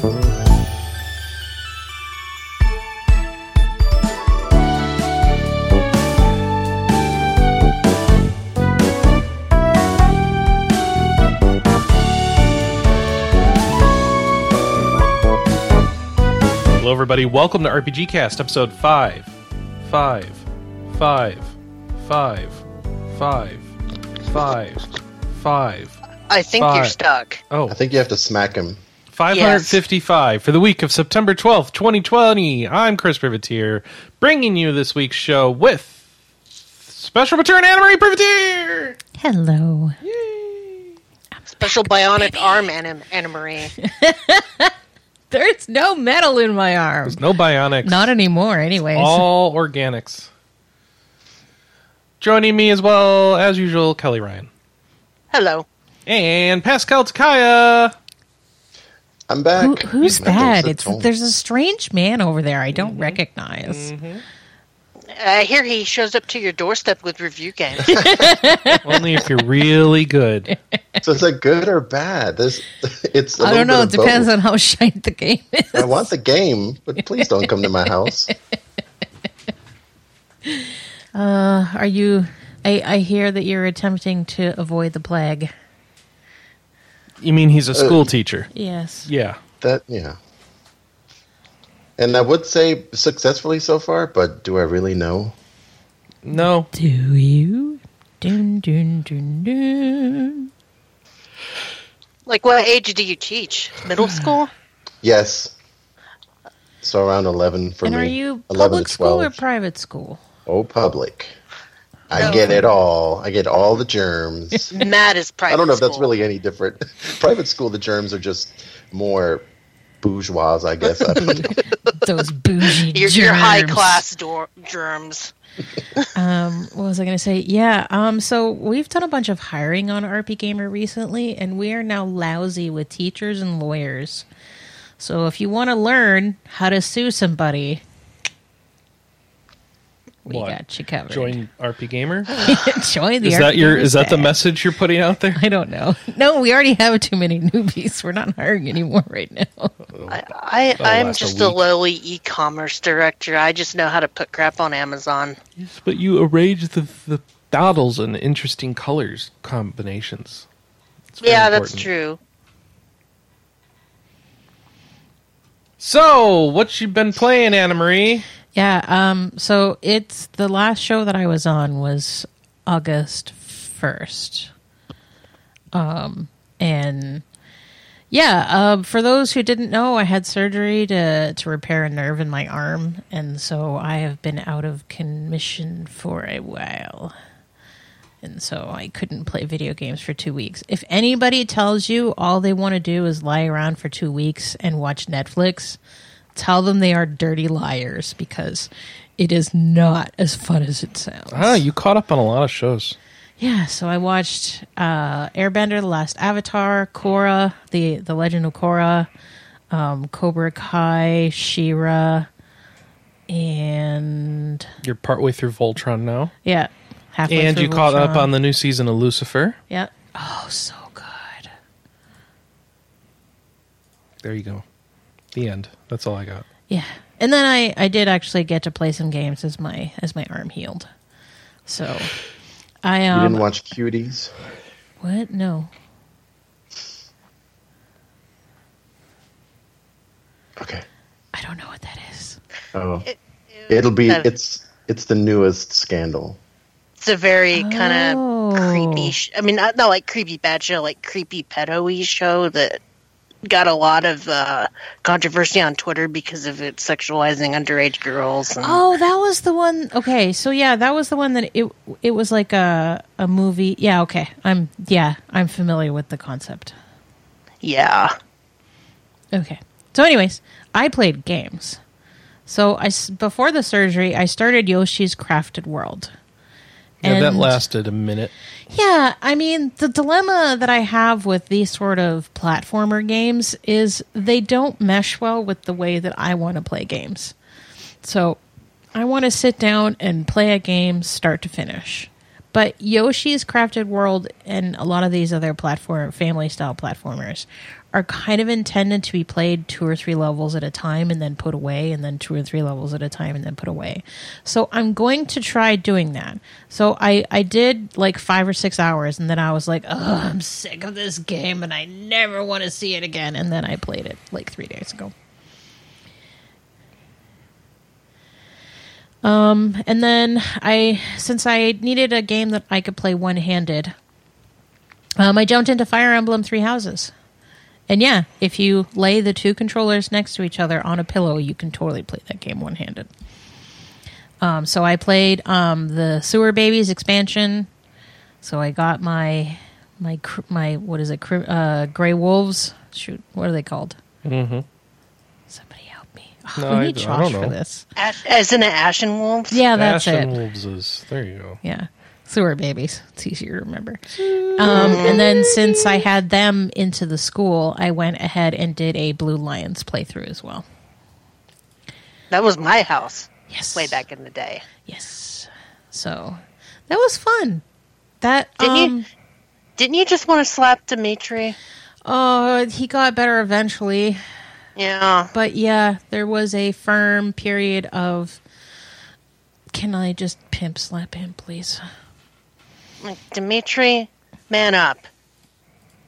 Hello, everybody. Welcome to RPG Cast, episode 5. 5. 5. 5. 5. 5. 5. I think you're Five. stuck. Oh, I think you have to smack him. 555 for the week of September 12th, 2020. I'm Chris Privateer, bringing you this week's show with special return Anna Marie Privateer! Hello. Special bionic arm, Anna, Anna Marie. There's no metal in my arm. There's no bionics. Not anymore, anyways. all organics. Joining me as well, as usual, Kelley Ryan. Hello. And Pascal Tekaia. I'm back. Who, who's My that? It's tones. there's a strange man over there I Mm-hmm. don't recognize. I hear he shows up to your doorstep with review games. Only if you're really good. So is that good or bad? There's, it's. I I don't know. It depends on how shite the game is. I want the game, but please don't come to my house. Are you? I, I hear that you're attempting to avoid the plague. You mean he's a uh, school teacher? Yes. Yeah. That yeah. And I would say successfully so far, but do I really know? No. Do you? Dun, dun, dun, dun. like, what age do you teach? Middle school? Yes. So around eleven for And me. And are you 11 public to school or private school? Oh, public. I No. get it all. I get all the germs. Matt is private I don't know if that's school. really any different. Private school, the germs are just more bourgeois, I guess. I don't know. Those bougie Your, your high class door, germs. Um, what was I going to say? Yeah. Um, so we've done a bunch of hiring on RPGamer recently, and we are now lousy with teachers and lawyers. So if you want to learn how to sue somebody, we What? got you covered. Join RPGamer? Join the Is that your Gamer is that the message you're putting out there? I don't know. No, we already have too many newbies. We're not hiring anymore right now. I, I I'm last a just a week. lowly e commerce director. I just know how to put crap on Amazon. Yes, but you arrange the the dawdles in interesting colors combinations. It's very Yeah, that's true. So, what you been playing, Anna Marie? Yeah, um, so it's the last show that I was on was August 1st. Um, and yeah, uh, for those who didn't know, I had surgery to, to repair a nerve in my arm, and so I have been out of commission for a while. And so I couldn't play video games for two weeks. If anybody tells you all they want to do is lie around for two weeks and watch Netflix, tell them they are dirty liars because it is not as fun as it sounds. Ah, you caught up on a lot of shows. Yeah, so I watched uh, Airbender: The Last Avatar, Korra, the the Legend of Korra, um, Cobra Kai, She-Ra, and You're partway through Voltron now, yeah, halfway and through you caught up Voltron. on the new season of Lucifer. yeah. Oh, so good. There you go. The end. That's all I got. Yeah, and then I I did actually get to play some games as my as my arm healed. So I You um didn't watch Cuties? what no Okay. I don't know what that is. Oh, it'll be. That- It's it's the newest scandal. It's a very kind Oh. of creepy. Sh- I mean, not, not like creepy bad show, like creepy pedo-y show that got a lot of uh, controversy on Twitter because of it sexualizing underage girls. And, Oh, that was the one. Okay, so yeah, that was the one that it it was like a a movie. Yeah, okay. I'm yeah, I'm familiar with the concept. Yeah, Okay. So anyways, I played games. So I before the surgery, I started Yoshi's Crafted World. Yeah, that lasted a minute. Yeah, I mean, the dilemma that I have with these sort of platformer games is they don't mesh well with the way that I want to play games. So I want to sit down and play a game start to finish. But Yoshi's Crafted World and a lot of these other platform family style platformers are kind of intended to be played two or three levels at a time and then put away, and then two or three levels at a time and then put away. So I'm going to try doing that. So I, I did like five or six hours, and then I was like, oh, I'm sick of this game and I never want to see it again. And then I played it like three days ago. Um, and then I, since I needed a game that I could play one handed, um, I jumped into Fire Emblem Three Houses. And yeah, if you lay the two controllers next to each other on a pillow, you can totally play that game one handed. Um, so I played um, the Sewer Babies expansion. So I got my my my what is it? Uh, Gray Wolves. Shoot, what are they called? Mm-hmm. Somebody help me. Oh, No, we I- need I Josh don't for this. Ash, as in an Ashen Wolf? Yeah, that's Ashen it. Ashen Wolves is there. You go. Yeah. Sewer babies. It's easier to remember. Um, and then since I had them into the school, I went ahead and did a Blue Lions playthrough as well. That was my house Yes. way back in the day. Yes. So that was fun. That Didn't um you? Didn't you just want to slap Dimitri? oh he got better eventually. Yeah. But yeah, there was a firm period of can I just pimp slap him, please? Like, Dimitri, man up.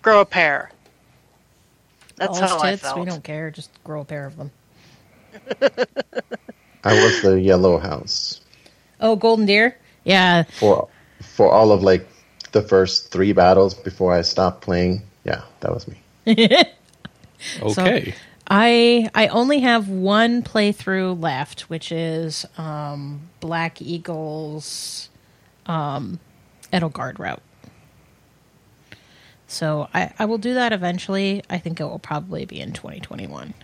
Grow a pair. That's All his how I felt. we don't care, just grow a pair of them. I was the yellow house Oh, Golden Deer? Yeah. for for all of like the first three battles before I stopped playing. Yeah, that was me. Okay. I I only have one playthrough left, which is um, Black Eagles um, Edelgard route. So I, I will do that eventually. I think it will probably be in 2021.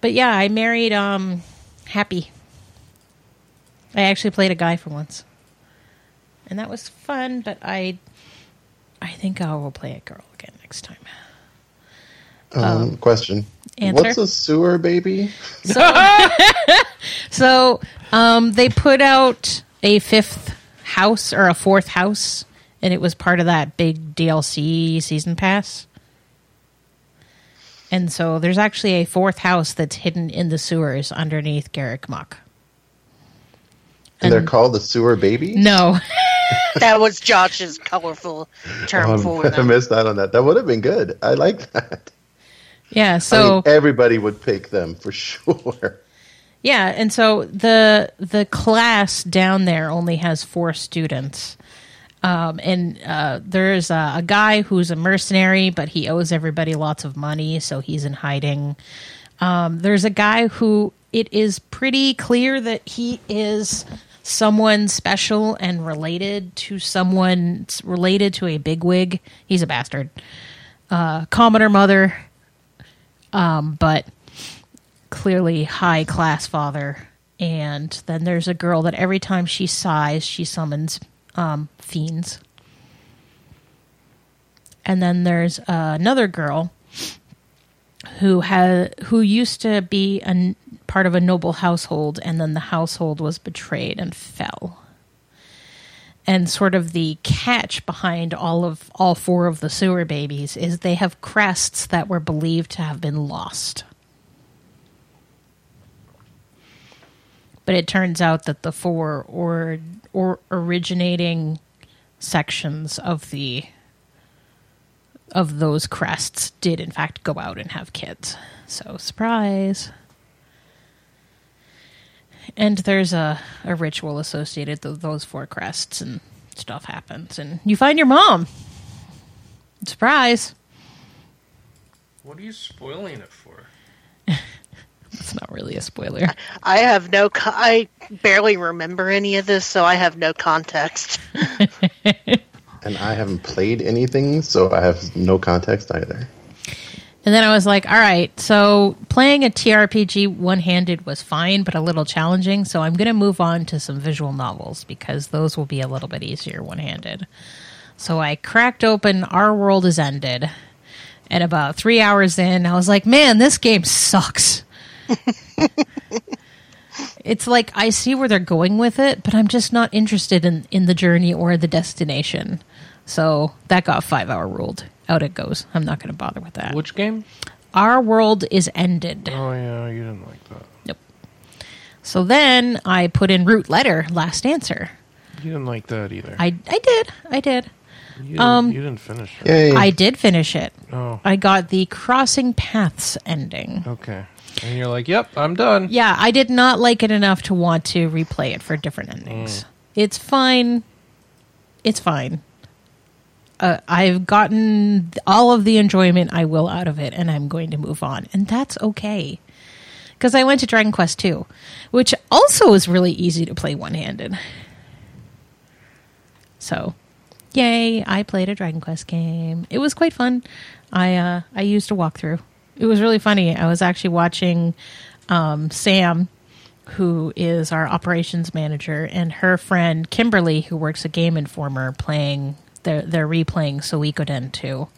But yeah, I married um, Happy. I actually played a guy for once, and that was fun. But I I think I will play a girl again next time. Um, question: answer? What's a sewer baby? So, So um, they put out a fifth house or a fourth house, and it was part of that big DLC season pass. And so there's actually a fourth house that's hidden in the sewers underneath Garreg Mach. And they're called the sewer baby. No, that was Josh's colorful term Um, for it. I missed out on that. That would have been good. I like that. yeah. I So mean, everybody would pick them for sure. Yeah, and so the the class down there only has four students, um, and uh, there's a, a guy who's a mercenary, but he owes everybody lots of money, so he's in hiding. Um, there's a guy who it is pretty clear that he is someone special and related to someone related to a bigwig. He's a bastard, uh, commoner mother, um, but clearly high class father. And then there's a girl that every time she sighs, she summons um, fiends. And then there's uh, another girl who had who used to be a part of a noble household, and then the household was betrayed and fell. And sort of the catch behind all of all four of the sewer babies is they have crests that were believed to have been lost. But it turns out that the four or or originating sections of the of those crests did in fact go out and have kids. So surprise. And there's a, a ritual associated with those four crests and stuff happens and you find your mom. Surprise. What are you spoiling it for? It's not really a spoiler. I have no. Co- I barely remember any of this, so I have no context. And I haven't played anything, so I have no context either. And then I was like, all right, so playing a TRPG one handed was fine, but a little challenging. So I'm going to move on to some visual novels because those will be a little bit easier one handed. So I cracked open Our World Is Ended. And about three hours in, I was like, man, this game sucks. it's like I see where they're going with it, but I'm just not interested in, in the journey or the destination. So that got five hour ruled. out it goes. I'm not going to bother with that. Which game? Our world is ended. Oh yeah, you didn't like that. Nope. So then I put in root letter last answer. You didn't like that either. I I did. I did. you, didn't, um, you didn't finish it. Yay. I did finish it. Oh, I got the crossing paths ending. okay. And you're like, "Yep, I'm done." Yeah, I did not like it enough to want to replay it for different endings. It's fine. It's fine. Uh, I've gotten all of the enjoyment I will out of it, and I'm going to move on, and that's okay. Because I went to Dragon Quest II, which also is really easy to play one handed. So, yay! I played a Dragon Quest game. It was quite fun. I uh, I used a walkthrough. It was really funny. I was actually watching um, Sam, who is our operations manager, and her friend Kimberly, who works at Game Informer, playing. They're they're replaying Suikoden 2.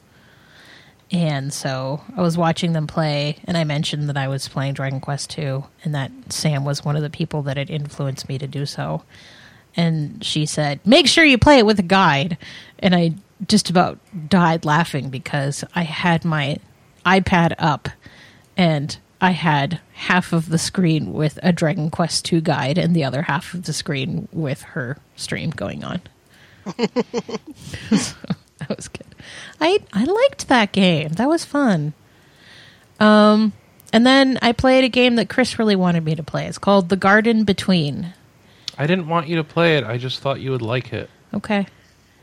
And so I was watching them play, and I mentioned that I was playing Dragon Quest 2, and that Sam was one of the people that had influenced me to do so. And she said, Make sure you play it with a guide. And I just about died laughing because I had my iPad up and I had half of the screen with a Dragon Quest 2 guide and the other half of the screen with her stream going on. So, that was good. I I liked that game. That was fun. Um and then I played a game that Chris really wanted me to play. It's called The Garden Between. I didn't want you to play it. I just thought you would like it. Okay.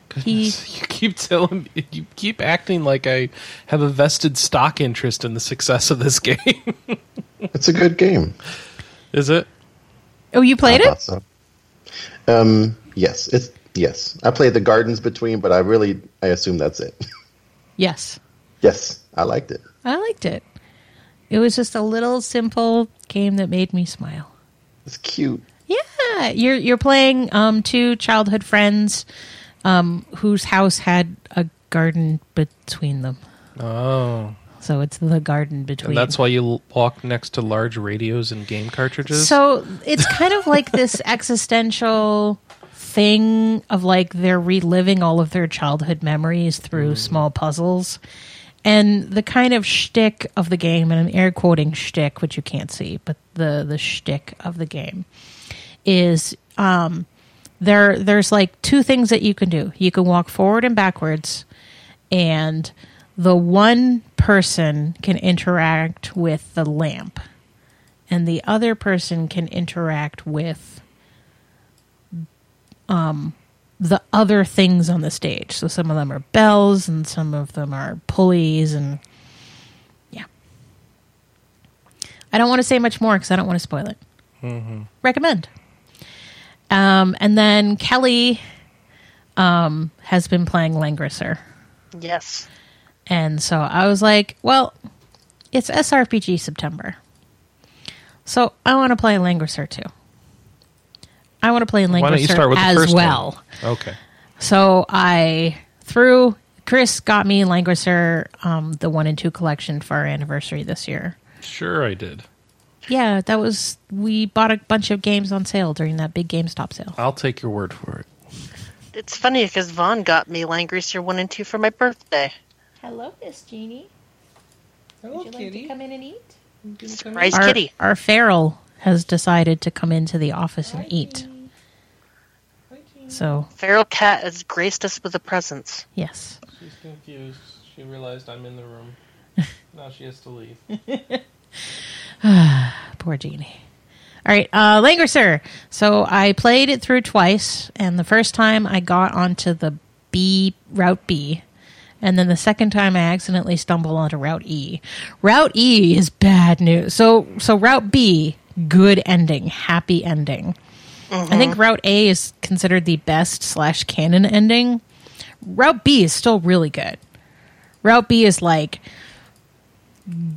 Goodness, you keep telling me, you keep acting like I have a vested stock interest in the success of this game. It's a good game. Is it? Oh, you played I it? so. Um, yes, it's yes. I played the Gardens Between, but I really I assume that's it. Yes. yes, I liked it. I liked it. It was just a little simple game that made me smile. It's cute. Yeah, you're you're playing um, two childhood friends um, whose house had a garden between them. Oh, So it's the garden between. and that's why you walk next to large radios and game cartridges. So it's kind of like this existential thing of like they're reliving all of their childhood memories through small puzzles. And the kind of shtick of the game, and I'm air quoting shtick, which you can't see, but the the shtick of the game is um, there. There's like two things that you can do. You can walk forward and backwards, and the one person can interact with the lamp and the other person can interact with um, the other things on the stage. So some of them are bells and some of them are pulleys and yeah. I don't want to say much more because I don't want to spoil it. Recommend. Um, and then Kelley um, has been playing Langrisser. Yes. And so I was like, well, it's SRPG September. So I want to play Langrisser too. I want to play why Langrisser start with the as well. one? Okay. So I threw Chris got me Langrisser, um, the one and two collection for our anniversary this year. Sure, I did. Yeah, that was we bought a bunch of games on sale during that big GameStop sale. I'll take your word for it. It's funny because Vaughn got me Langrisser 1 and 2 for my birthday. Hello, Miss Jeannie. Would you like to come in and eat? Surprise Our, kitty. our feral has decided to come into the office and eat. So Feral cat has graced us with a presence. yes, She's confused. She realized I'm in the room. now she has to leave. poor Jeannie. All right, uh, Langrisser. So I played it through twice, and the first time I got onto the B route B, and then the second time I accidentally stumbled onto Route E. Route E is bad news. So so Route B, good ending, happy ending. I think Route A is considered the best slash canon ending. Route B is still really good. Route B is like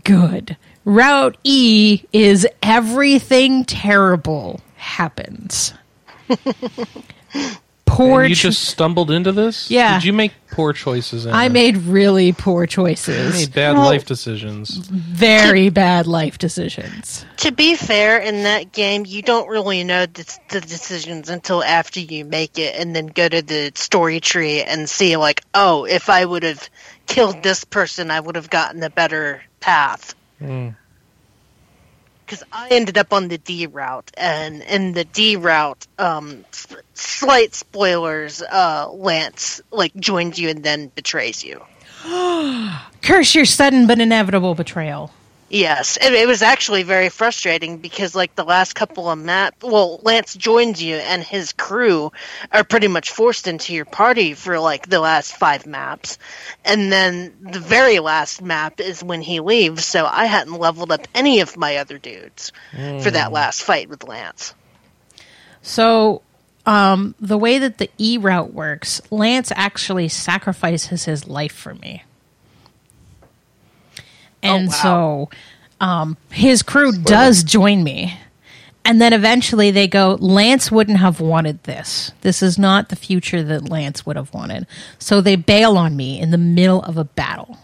good. Route E is everything terrible happens. Poor And you cho- just stumbled into this? Yeah. Did you make poor choices? Anna? I made really poor You choices. made bad Well- life decisions. Very bad life decisions. To be fair, in that game, you don't really know the, the decisions until after you make it and then go to the story tree and see, like, oh, if I would have killed this person, I would have gotten a better path. Because I ended up on the D route, and in the D route, um, slight spoilers, uh, Lance like joins you and then betrays you. Curse your sudden but inevitable betrayal. Yes, it, it was actually very frustrating because, like, the last couple of map, well, Lance joins you and his crew are pretty much forced into your party for like the last five maps, and then the very last map is when he leaves. So I hadn't leveled up any of my other dudes for that last fight with Lance. So, um, the way that the E route works, Lance actually sacrifices his life for me. And wow. so, um, his crew does join me. And then eventually they go, Lance wouldn't have wanted this. This is not the future that Lance would have wanted. So they bail on me in the middle of a battle.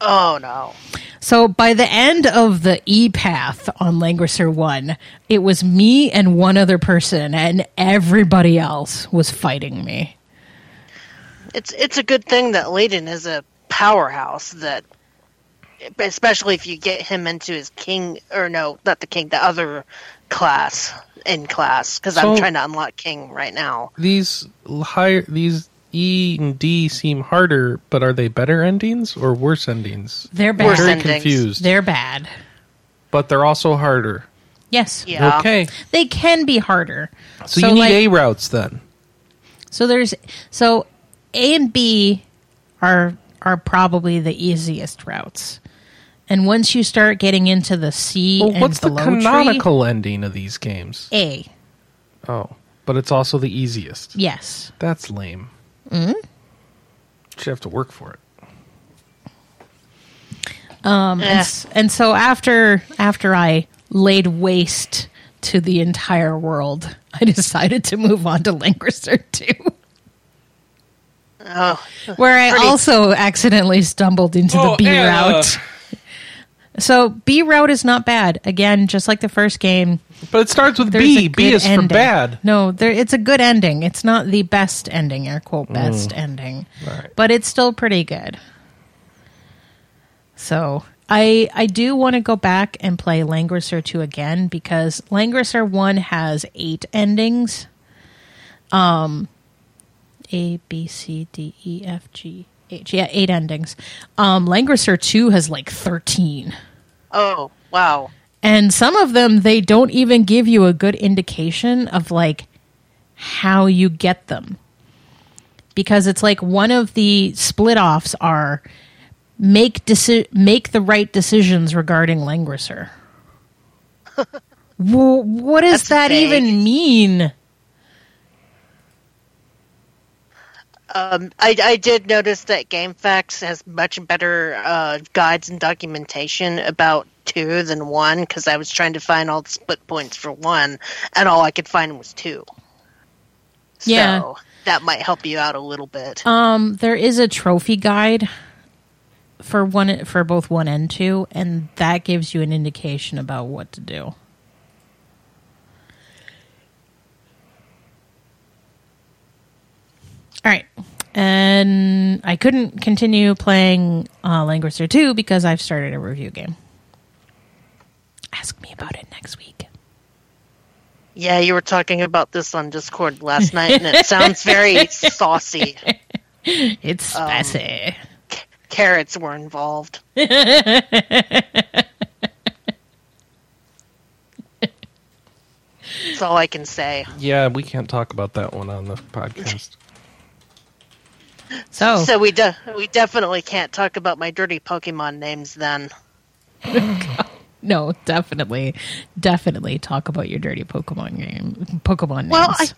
Oh no! So by the end of the E path on Langrisser 1, it was me and one other person, and everybody else was fighting me. It's it's a good thing that Ledin is a powerhouse that especially if you get him into his king or no, not the king, the other class in class because So- I'm trying to unlock king right now. These higher these E and D seem harder, but are they better endings or worse endings? They're bad. Worse Very endings. confused. They're bad. but they're also harder. Yes. Yeah. Okay. They can be harder. So, you need like, A routes then. So there's so A and B are are probably the easiest routes. And once you start getting into the C Well, and what's the below canonical ending of these games? A. Oh, but it's also the easiest. Yes. That's lame. Mm-hmm. You have to work for it. Um, Eh. and, and so after after I laid waste to the entire world, I decided to move on to Langrisser 2, Oh, where I Pretty- also accidentally stumbled into the Oh, B Anna. route. So B route is not bad. Again, just like the first game, But it starts with B. B is for bad. No, there it's a good ending. It's not the best ending, air quote best ending, Right. but it's still pretty good. So I I do want to go back and play Langrisser 2 again because Langrisser 1 has eight endings. Um A B C D E F G H. Yeah, eight endings. Um Langrisser 2 has like 13. Oh, wow. And some of them they don't even give you a good indication of like how you get them. Because it's like one of the split offs are make deci- make the right decisions regarding Langrisser. Wh- what does That's that vague. even mean? Um, I, I did notice that GameFAQs has much better uh, guides and documentation about two than one because I was trying to find all the split points for one, and all I could find was two. Yeah. So that might help you out a little bit. Um, there is a trophy guide for one for both one and two, and that gives you an indication about what to do. All right, and I couldn't continue playing uh, Langrisser two because I've started a review game. Ask me about it next week. yeah, you were talking about this on Discord last night, and it sounds very saucy. It's spicy. Carrots were involved. That's all I can say. Yeah, we can't talk about that one on the podcast. So So we de- we definitely can't talk about my dirty Pokemon names then. No, definitely, definitely talk about your dirty Pokemon game, Pokemon names. Well, I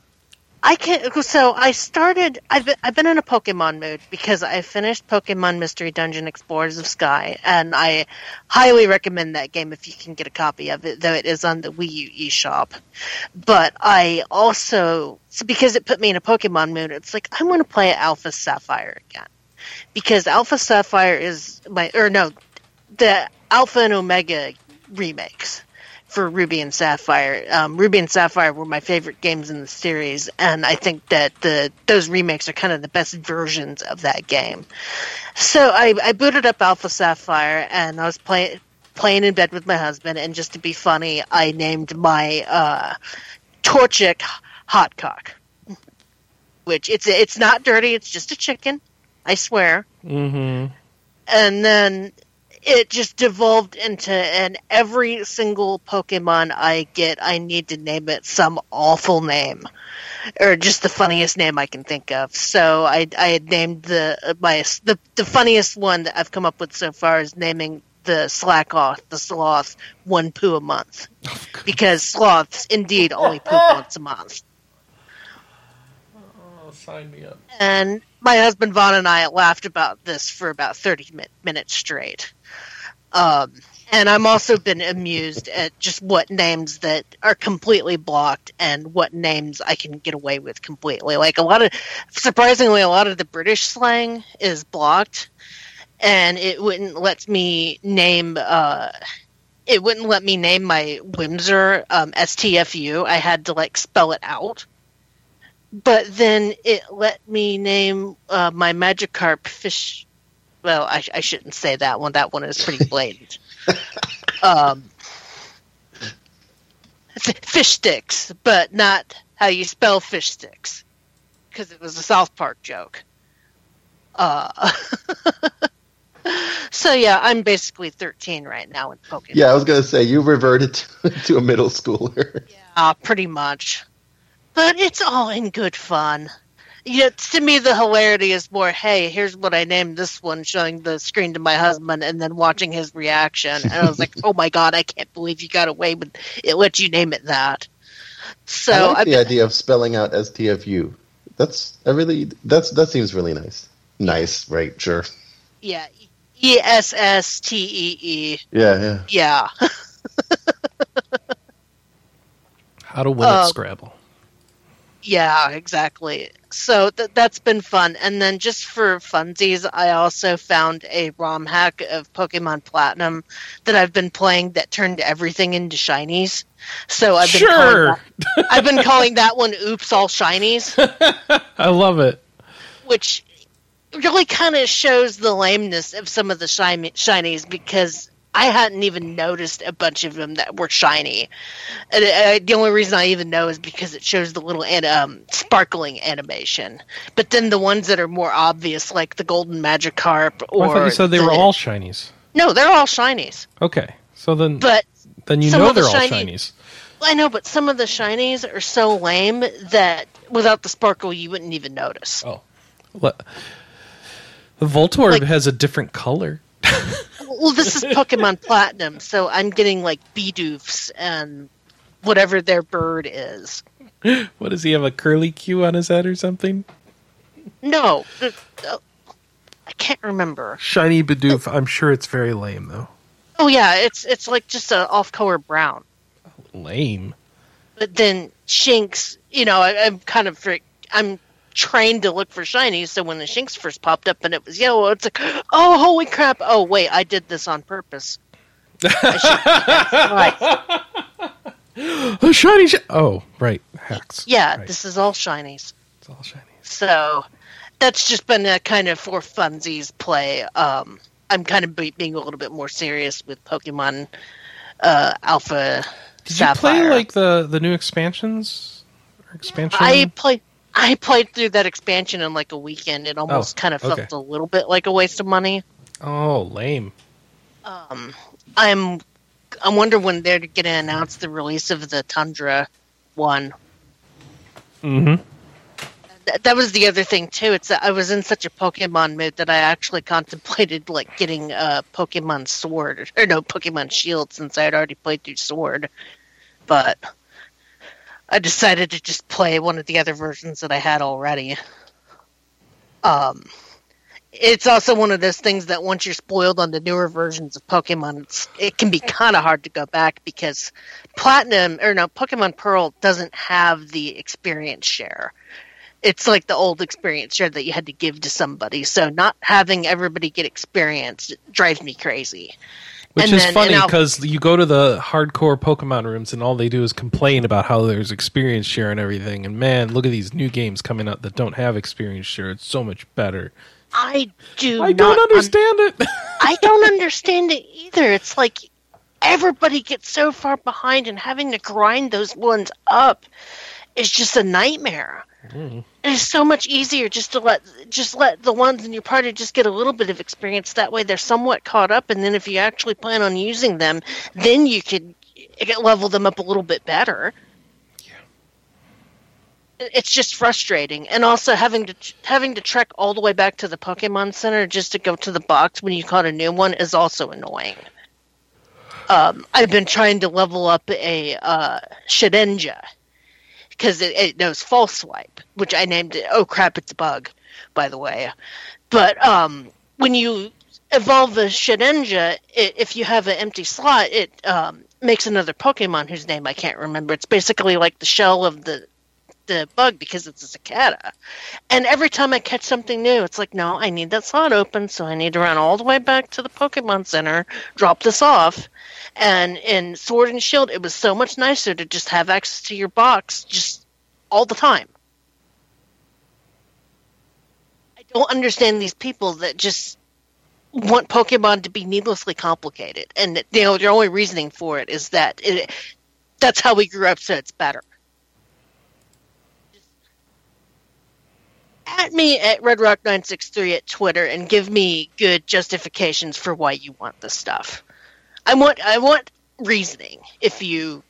I can so I started I've been, I've been in a Pokemon mood because I finished Pokemon Mystery Dungeon Explorers of Sky and I highly recommend that game if you can get a copy of it though it is on the Wii U eShop. But I also so because it put me in a Pokemon mood it's like I want to play Alpha Sapphire again. Because Alpha Sapphire is my or no the Alpha and Omega remakes for Ruby and Sapphire. Um, Ruby and Sapphire were my favorite games in the series, and I think that the those remakes are kind of the best versions of that game. So I, I booted up Alpha Sapphire and I was playing playing in bed with my husband. And just to be funny, I named my uh, Torchic Hot Cock, which it's it's not dirty. It's just a chicken. I swear. Mm-hmm. And then it just devolved into and every single Pokemon I get, I need to name it some awful name or just the funniest name I can think of. So I I had named the uh, my the the funniest one that I've come up with so far is naming the Slakoth, the sloth, one poo a month, oh, because sloths indeed only poop once a month. Oh, sign me up. And my husband Vaughn and I laughed about this for about thirty mi- minutes straight. Um, and I'm also been amused at just what names that are completely blocked and what names I can get away with completely. Like a lot of, surprisingly, a lot of the British slang is blocked, and it wouldn't let me name. Uh, it wouldn't let me name my Whismur um, STFU. I had to like spell it out. But then it let me name uh, my Magikarp fish. Well, I, I shouldn't say that one. That one is pretty blatant um, fish sticks, but not how you spell fish sticks, because it was a South Park joke. Uh, so yeah, I'm basically 13 right now in Pokemon. Yeah, I was gonna say you reverted to, to a middle schooler. Yeah, pretty much. But it's all in good fun. You know, to me, the hilarity is more, hey, here's what I named this one, showing the screen to my husband and then watching his reaction. And I was like, oh my god, I can't believe you got away with it, let you name it that. So, I like I've the idea of spelling out STFU. That's I really that's that seems really nice. Nice, right? Sure. yeah, E S S T E E. Yeah, yeah. Yeah. How to win Uh, at Scrabble. Yeah, exactly. So th- that's been fun. And then just for funsies, I also found a ROM hack of Pokemon Platinum that I've been playing that turned everything into shinies. So I've been calling Sure. that, I've been calling that one "Oops, all shinies," I love it. which really kind of shows the lameness of some of the shiny- shinies because I hadn't even noticed a bunch of them that were shiny. And uh, the only reason I even know is because it shows the little an- um, sparkling animation. But then the ones that are more obvious, like the golden Magikarp, or Oh, I thought you said they the- were all shinies. no, they're all shinies. Okay, so then But then you know of the they're all shiny- shinies. I know, but some of the shinies are so lame that without the sparkle, you wouldn't even notice. Oh, Le- the Voltorb Like- has a different color. Well, this is Pokemon Platinum, so I'm getting like Bidoofs and whatever their bird is. What does he have? A curly Q on his head or something? No, uh, I can't remember. Shiny Bidoof. I'm sure it's very lame though. Oh yeah, it's it's like just a off-color brown. Lame. But then Shinx, you know, I, I'm kind of fr- I'm trained to look for shinies. So when the Shinx first popped up and it was yellow, it's like, oh holy crap! Oh wait, I did this on purpose. Right. A shiny. Sh- oh, right. Hacks. Yeah, Right. this is all shinies. It's all shiny. So that's just been a kind of for funsies play. Um, I'm kind of be- being a little bit more serious with Pokemon uh, Alpha. Did Sapphire. you play like the the new expansions? Or expansion. I played. I played through that expansion in like a weekend. It almost kind of felt okay. a little bit like a waste of money. oh, lame. Um, I'm. I wonder when they're going to announce the release of the Tundra one. Mm-hmm. Th- that was the other thing too. It's I was in such a Pokemon mood that I actually contemplated like getting a Pokemon Sword or no Pokemon Shield since I had already played through Sword, but I decided to just play one of the other versions that I had already. Um, it's also one of those things that once you're spoiled on the newer versions of Pokemon, it's, it can be kind of hard to go back because Platinum or no Pokemon Pearl doesn't have the experience share it's like the old experience share that you had to give to somebody. So not having everybody get experience drives me crazy. Which And is then- funny because you go to the hardcore Pokemon rooms and all they do is complain about how there's experience share and everything. And man, look at these new games coming out that don't have experience share. It's so much better. I do. I don't un- understand it. I don't understand it either. It's like everybody gets so far behind, and having to grind those ones up is just a nightmare. Mm. It's so much easier just to let just let the ones in your party just get a little bit of experience. That way, they're somewhat caught up, and then if you actually plan on using them, then you could level them up a little bit better. yeah. It's just frustrating, and also having to having to trek all the way back to the Pokemon Center just to go to the box when you caught a new one is also annoying. Um, I've been trying to level up a uh, Shedinja because it, it knows false swipe, which I named it. Oh crap! It's a bug, by the way. But um, when you evolve a Shedinja, it, if you have an empty slot, it um, makes another Pokemon whose name I can't remember. It's basically like the shell of the the bug because it's a cicada. And every time I catch something new, it's like, no, I need that slot open, so I need to run all the way back to the Pokemon Center, drop this off. And in Sword and Shield, it was so much nicer to just have access to your box just all the time. I don't understand these people that just want Pokemon to be needlessly complicated, and you know their only reasoning for it is that it, that's how we grew up, so it's better. At me at RedRock963 at Twitter and give me good justifications for why you want this stuff. I want I want reasoning if you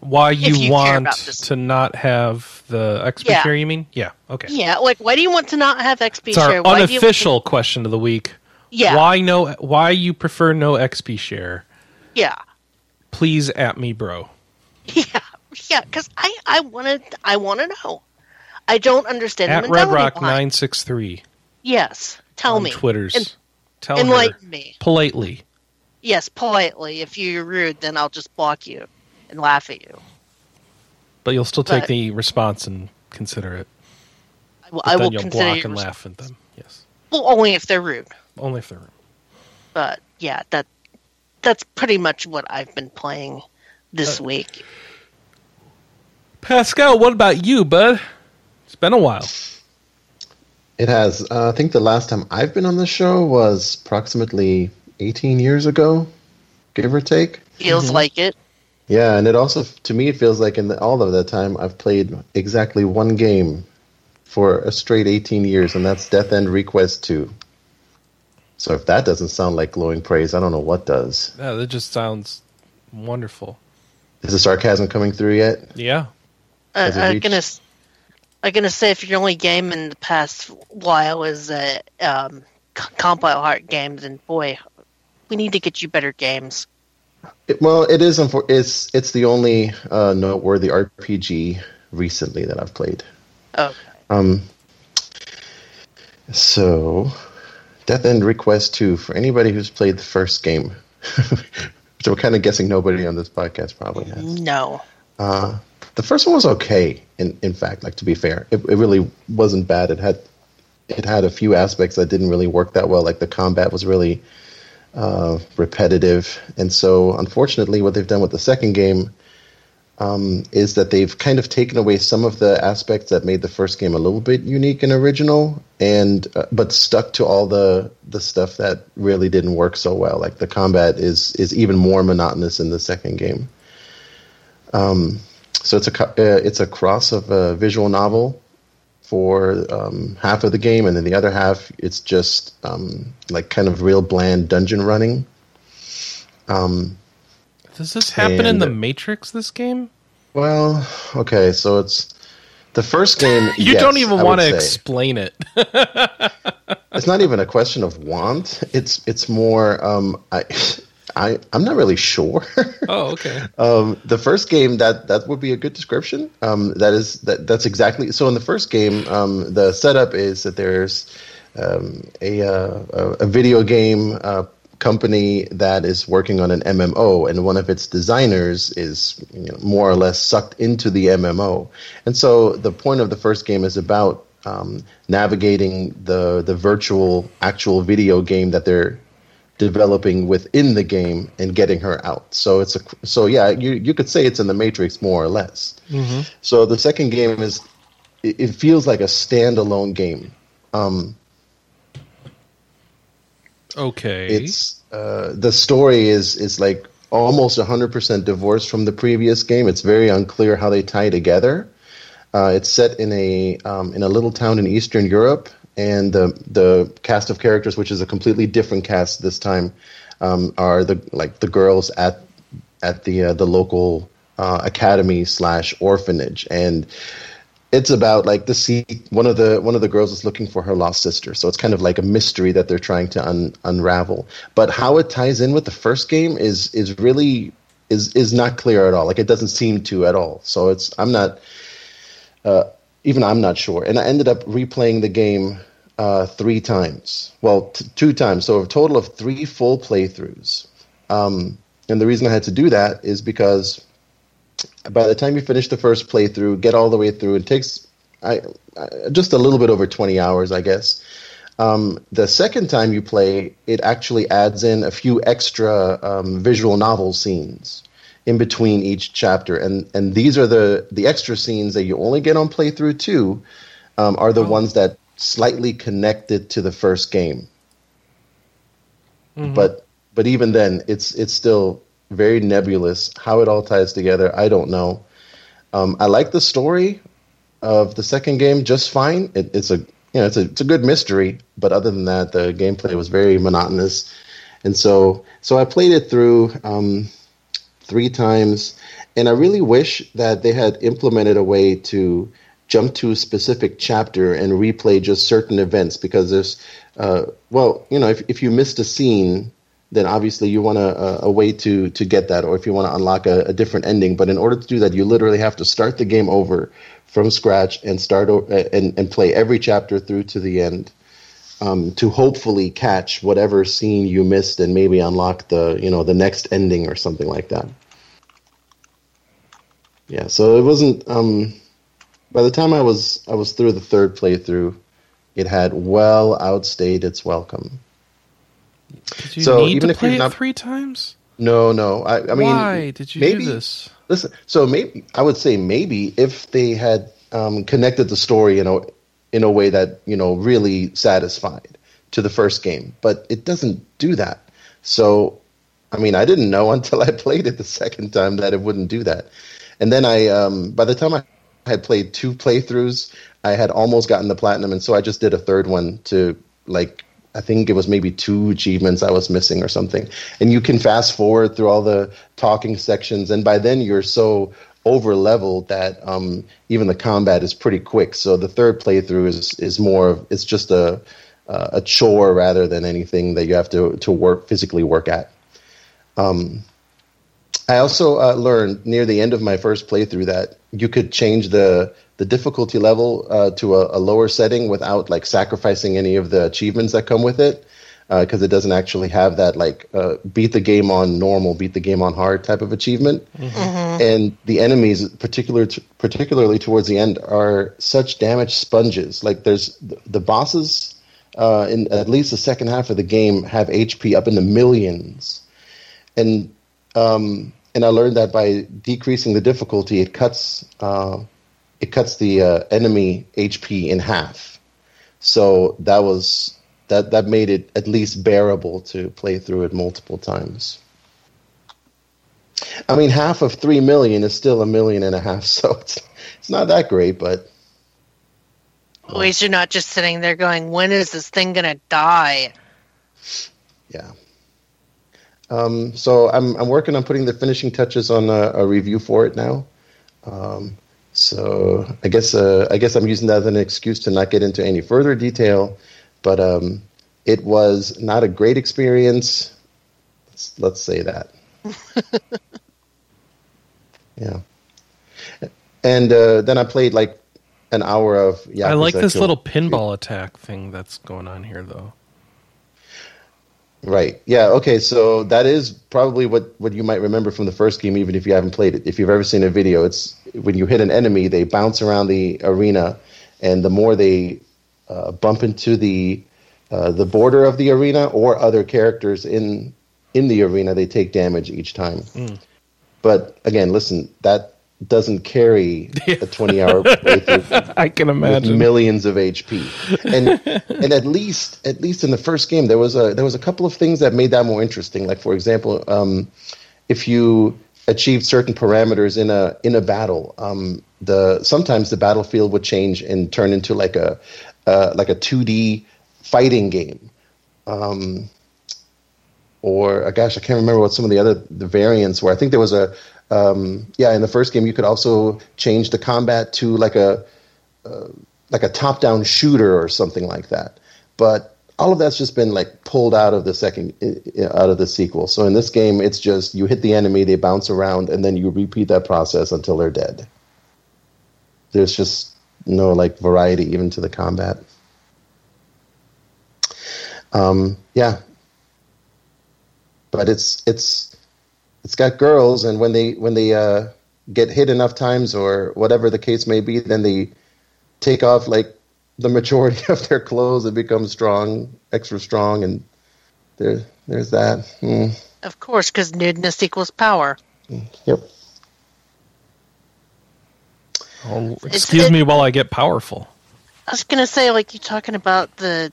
Why you, you want to not have the XP Yeah. share? You mean? Yeah. Okay. yeah like why do you want to not have XP It's our share? You- unofficial question of the week. Yeah. Why no? Why you prefer no XP share? yeah Please at me, bro. yeah yeah because I I want to I want to know. I don't understand At Red Rock nine six three Yes, tell on me. Twitter's. Tell her enlighten me. politely. Yes, politely. If you're rude, then I'll just block you and laugh at you. But you'll still take But- the response and consider it. I will, I will you'll consider block and res- laugh at them. Yes, Well, only if they're rude. only if they're. Rude. But yeah, that that's pretty much what I've been playing this Uh, week. Pascal, what about you, bud? It's been a while. It has. Uh, I think the last time I've been on the show was approximately 18 years ago, give or take. Feels Mm-hmm. like it. Yeah, and it also, to me, it feels like in the, all of that time, I've played exactly one game for a straight 18 years, and that's Death End Request 2. So if that doesn't sound like glowing praise, I don't know what does. Yeah, that just sounds wonderful. Is the sarcasm coming through yet? Yeah. Uh, I'm gonna s- I'm gonna say if your only game in the past while is uh, um, compile heart games, and boy, we need to get you better games. It, well, it is. It's it's the only uh, noteworthy RPG recently that I've played. Oh, Um, so, Death End Request 2, for anybody who's played the first game, which I'm kind of guessing nobody on this podcast probably has. no. Uh, the first one was okay, in, in fact, like to be fair. It, it really wasn't bad. It had it had a few aspects that didn't really work that well, like the combat was really uh, repetitive. And so, unfortunately, what they've done with the second game um, is that they've kind of taken away some of the aspects that made the first game a little bit unique and original, and uh, but stuck to all the the stuff that really didn't work so well. Like the combat is is even more monotonous in the second game. Um, so it's a uh, it's a cross of a visual novel for um, half of the game, and then the other half it's just um, like kind of real bland dungeon running. Um, Does this happen in the Matrix? This game? well, okay, so it's the first game. You yes, don't even want to explain it. It's not even a question of want. It's it's more. Um, I, I I'm not really sure. oh, okay. um, the first game that that would be a good description. Um, that is that that's exactly so. In the first game, um, the setup is that there's um, a, uh, a a video game uh, company that is working on an MMO, and one of its designers is you know, more or less sucked into the MMO. And so the point of the first game is about um, navigating the the virtual actual video game that they're developing within the game and getting her out. So it's a so yeah, you you could say it's in the Matrix more or less. So the second game is it, it feels like a standalone game. Um, Okay. It's uh, the story is is like almost 100% divorced from the previous game. It's very unclear how they tie together. Uh, it's set in a um, in a little town in Eastern Europe, and the the cast of characters, which is a completely different cast this time, um, are the like the girls at at the uh, the local uh, academy slash orphanage, and it's about like the sea. One of the one of the girls is looking for her lost sister, so it's kind of like a mystery that they're trying to un, unravel. But how it ties in with the first game is is really is is not clear at all. Like it doesn't seem to at all. So it's I'm not uh, even I'm not sure. And I ended up replaying the game uh, three times. Well, t- two times. So a total of three full playthroughs. Um, and the reason I had to do that is because by the time you finish the first playthrough, get all the way through, it takes I, I, just a little bit over 20 hours, I guess. Um, the second time you play, it actually adds in a few extra um, visual novel scenes in between each chapter, and and these are the the extra scenes that you only get on playthrough two, um, are the oh. ones that slightly connected to the first game. Mm-hmm. But but even then, it's it's still very nebulous how it all ties together. I don't know. Um, I like the story of the second game just fine. It, it's a you know it's a it's a good mystery, but other than that, the gameplay was very monotonous, and so so I played it through. Um, three times. And I really wish that they had implemented a way to jump to a specific chapter and replay just certain events because there's, uh, well, you know, if, if you missed a scene, then obviously you want a, a way to, to get that, or if you want to unlock a, a different ending. But in order to do that, you literally have to start the game over from scratch and start o- and, and play every chapter through to the end. Um, to hopefully catch whatever scene you missed and maybe unlock the you know the next ending or something like that. Yeah, so it wasn't. Um, by the time I was I was through the third playthrough, it had well outstayed its welcome. Did you so need even to if play not, it three times? No, no. I, I mean, why did you maybe, do this? Listen, so maybe I would say maybe if they had um, connected the story in a in a way that you know really satisfied to the first game, but it doesn't do that. So, I mean, I didn't know until I played it the second time that it wouldn't do that. And then I, um, by the time I had played two playthroughs, I had almost gotten the platinum, and so I just did a third one to like I think it was maybe two achievements I was missing or something. And you can fast forward through all the talking sections, and by then you're so over leveled that um, even the combat is pretty quick. So the third playthrough is is more of it's just a uh, a chore rather than anything that you have to to work physically work at. Um, I also uh, learned near the end of my first playthrough that you could change the the difficulty level uh, to a, a, lower setting without like sacrificing any of the achievements that come with it because uh, it doesn't actually have that like uh, beat the game on normal, beat the game on hard type of achievement. Mm-hmm. Mm-hmm. And the enemies, particular t- particularly towards the end, are such damage sponges. Like there's the, the bosses uh, in at least the second half of the game have HP up in the millions, and um, and I learned that by decreasing the difficulty, it cuts uh, it cuts the uh, enemy HP in half. So that was that that made it at least bearable to play through it multiple times. I mean, half of three million is still a million and a half, so it's it's not that great, but. At least you're not just sitting there going, "When is this thing gonna die?" Yeah. Um, so I'm I'm working on putting the finishing touches on a, a review for it now. Um, so I guess uh, I guess I'm using that as an excuse to not get into any further detail, but um, it was not a great experience. Let's, let's say that. yeah. And uh, then I played like an hour of. Yakuza I like this little pinball attack thing that's going on here, though. Right. Yeah. Okay. So that is probably what, what you might remember from the first game, even if you haven't played it. If you've ever seen a video, it's when you hit an enemy, they bounce around the arena, and the more they uh, bump into the uh, the border of the arena or other characters in in the arena, they take damage each time. Mm. But again, listen that doesn't carry a 20 hour playthrough I can imagine. millions of HP. And and at least at least in the first game there was a there was a couple of things that made that more interesting. Like for example, um, if you achieved certain parameters in a in a battle, um, the sometimes the battlefield would change and turn into like a uh, like a 2D fighting game. Um, or uh, gosh, I can't remember what some of the other the variants were. I think there was a um, yeah in the first game you could also change the combat to like a uh, like a top down shooter or something like that. But all of that's just been like pulled out of the second out of the sequel. So in this game, it's just you hit the enemy, they bounce around, and then you repeat that process until they're dead. There's just no like variety even to the combat. Um, yeah, but it's it's it's got girls, and when they when they uh, get hit enough times or whatever the case may be, then they take off like the majority of their clothes and become strong, extra strong, and there there's that. Mm, Of course, because nudeness equals power. yep. Oh, excuse it- me while I get powerful. I was gonna say, like you're talking about the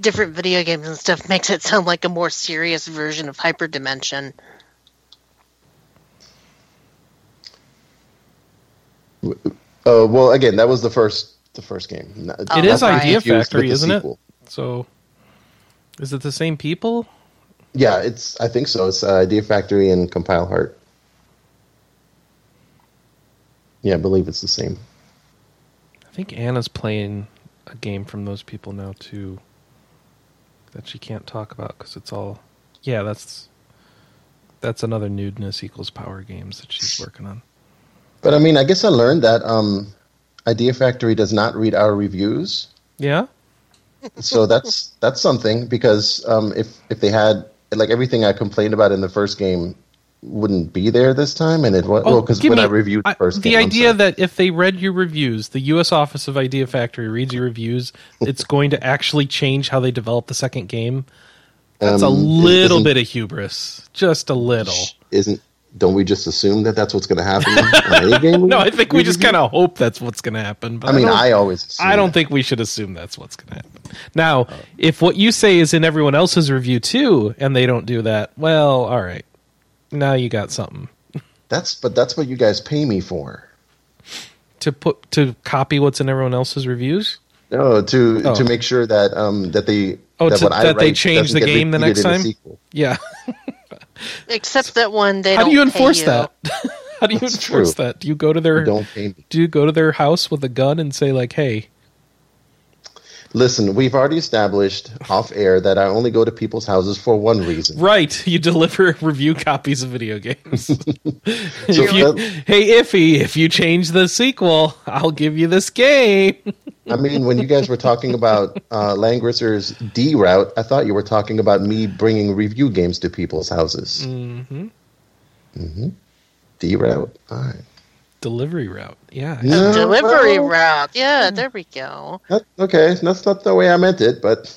different video games and stuff makes it sound like a more serious version of Hyperdimension. Uh, well, again, that was the first the first game. It is Idea Factory, isn't it? So, is it the same people? Yeah, it's. I think so. It's uh, Idea Factory and Compile Heart. Yeah, I believe it's the same. I think Anna's playing a game from those people now too. That she can't talk about because it's all. Yeah, that's that's another nudeness equals power games that she's working on. But I mean, I guess I learned that um, Idea Factory does not read our reviews, Yeah, so that's that's something because um, if if they had like everything I complained about in the first game wouldn't be there this time, and it was well because Oh, when me- I reviewed the I- first the game, idea that if they read your reviews, the U.S. Office of Idea Factory reads your reviews, it's going to actually change how they develop the second game. That's a Um, little bit of hubris, just a little. isn't don't we just assume that that's what's going to happen on any game? No, I think we just kind of hope that's what's going to happen. But I mean, I always. Assume I don't that. think we should assume that's what's going to happen. Now, if what you say is in everyone else's review too, and they don't do that, well, all right. Now you got something that's. But that's what you guys pay me for. to put to copy what's in everyone else's reviews. No, to Oh. to make sure that um that they Oh, that, to- what I that they change the game the next time? Yeah. Except that one, they How do don't you pay enforce you. that? How do you That's enforce true. that? Do you go to their don't pay me. do you go to their house with a gun and say like, "Hey, Listen, we've already established off air that I only go to people's houses for one reason. right, you deliver review copies of video games." So If you- that- hey, Iffy, if you change the sequel, I'll give you this game. I mean, when you guys were talking about uh, Langrisser's D route, I thought you were talking about me bringing review games to people's houses. Mm-hmm. Mm-hmm. D route. All right. Delivery route. Yeah. No, Delivery well, route. Yeah, there we go. that- okay, that's not the way I meant it, but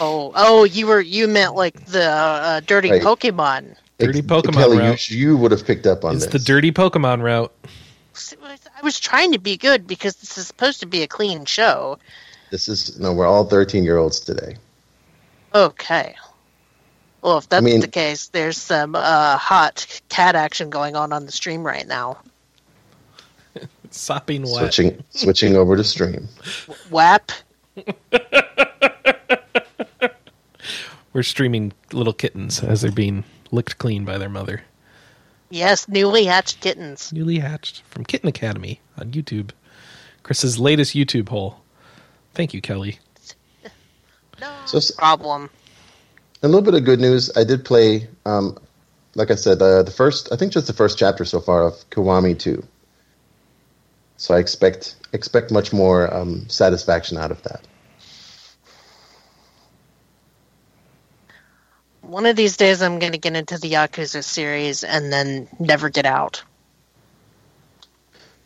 Oh, oh, you were you meant like the uh, dirty Right. Pokemon. Dirty Ex- Pokemon Kelly, route. You, you would have picked up on It's this. the dirty Pokemon route. I was trying to be good because this is supposed to be a clean show. This is no. We're all thirteen year olds today. Okay. Well, if that's mean- the case, there's some uh, hot cat action going on on the stream right now. Sopping wet. Switching switching over to stream. WAP. We're streaming little kittens as they're being licked clean by their mother. Yes, newly hatched kittens. Newly hatched from Kitten Academy on YouTube. Chris's latest YouTube hole. Thank you, Kelly. No So s- problem. A little bit of good news. I did play, um, like I said, uh, the first. I think just the first chapter so far of Kiwami Two. So I expect expect much more um, satisfaction out of that. One of these days, I'm going to get into the Yakuza series and then never get out.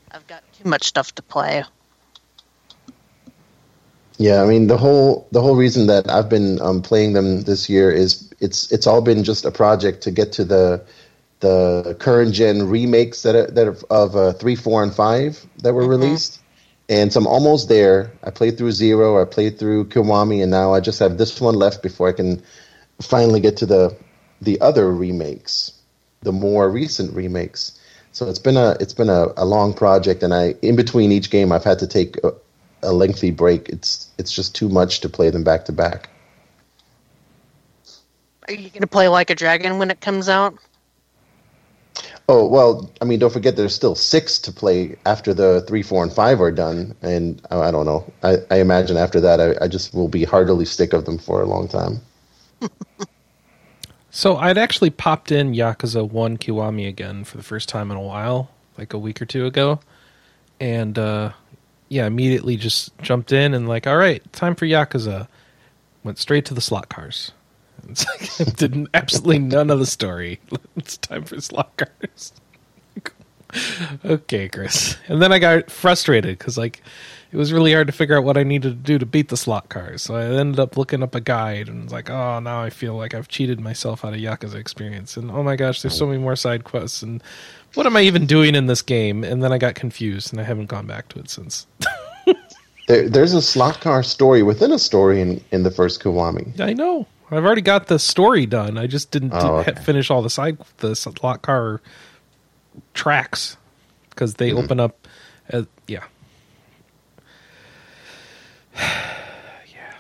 I've got too much stuff to play. Yeah, I mean the whole the whole reason that I've been um, playing them this year is it's it's all been just a project to get to the the current gen remakes that are, that are of uh, three, four, and five that were released, and so I'm almost there. I played through Zero, I played through Kiwami, and now I just have this one left before I can finally get to the the other remakes, the more recent remakes. So it's been a it's been a, a long project, and I in between each game I've had to take a, a lengthy break. It's it's just too much to play them back to back. Are you going to play Like a Dragon when it comes out? Oh well, I mean, don't forget there's still six to play after the three, four, and five are done, and I, I don't know. I, I imagine after that, I, I just will be heartily sick of them for a long time. So I'd actually popped in Yakuza 1 Kiwami again for the first time in a while, like a week or two ago. And uh yeah, immediately just jumped in and like, all right, time for Yakuza. Went straight to the slot cars. It's like did absolutely none of the story. It's time for slot cars. okay, Chris. And then I got frustrated because like it was really hard to figure out what I needed to do to beat the slot cars. So I ended up looking up a guide and was like, oh, now I feel like I've cheated myself out of Yakuza experience. And oh my gosh, there's so many more side quests. And what am I even doing in this game? And then I got confused and I haven't gone back to it since. There, there's a slot car story within a story in, in the first Kiwami. I know. I've already got the story done. I just didn't, Oh, didn't okay. finish all the side the slot car tracks because they Mm-hmm. open up. As, yeah. yeah.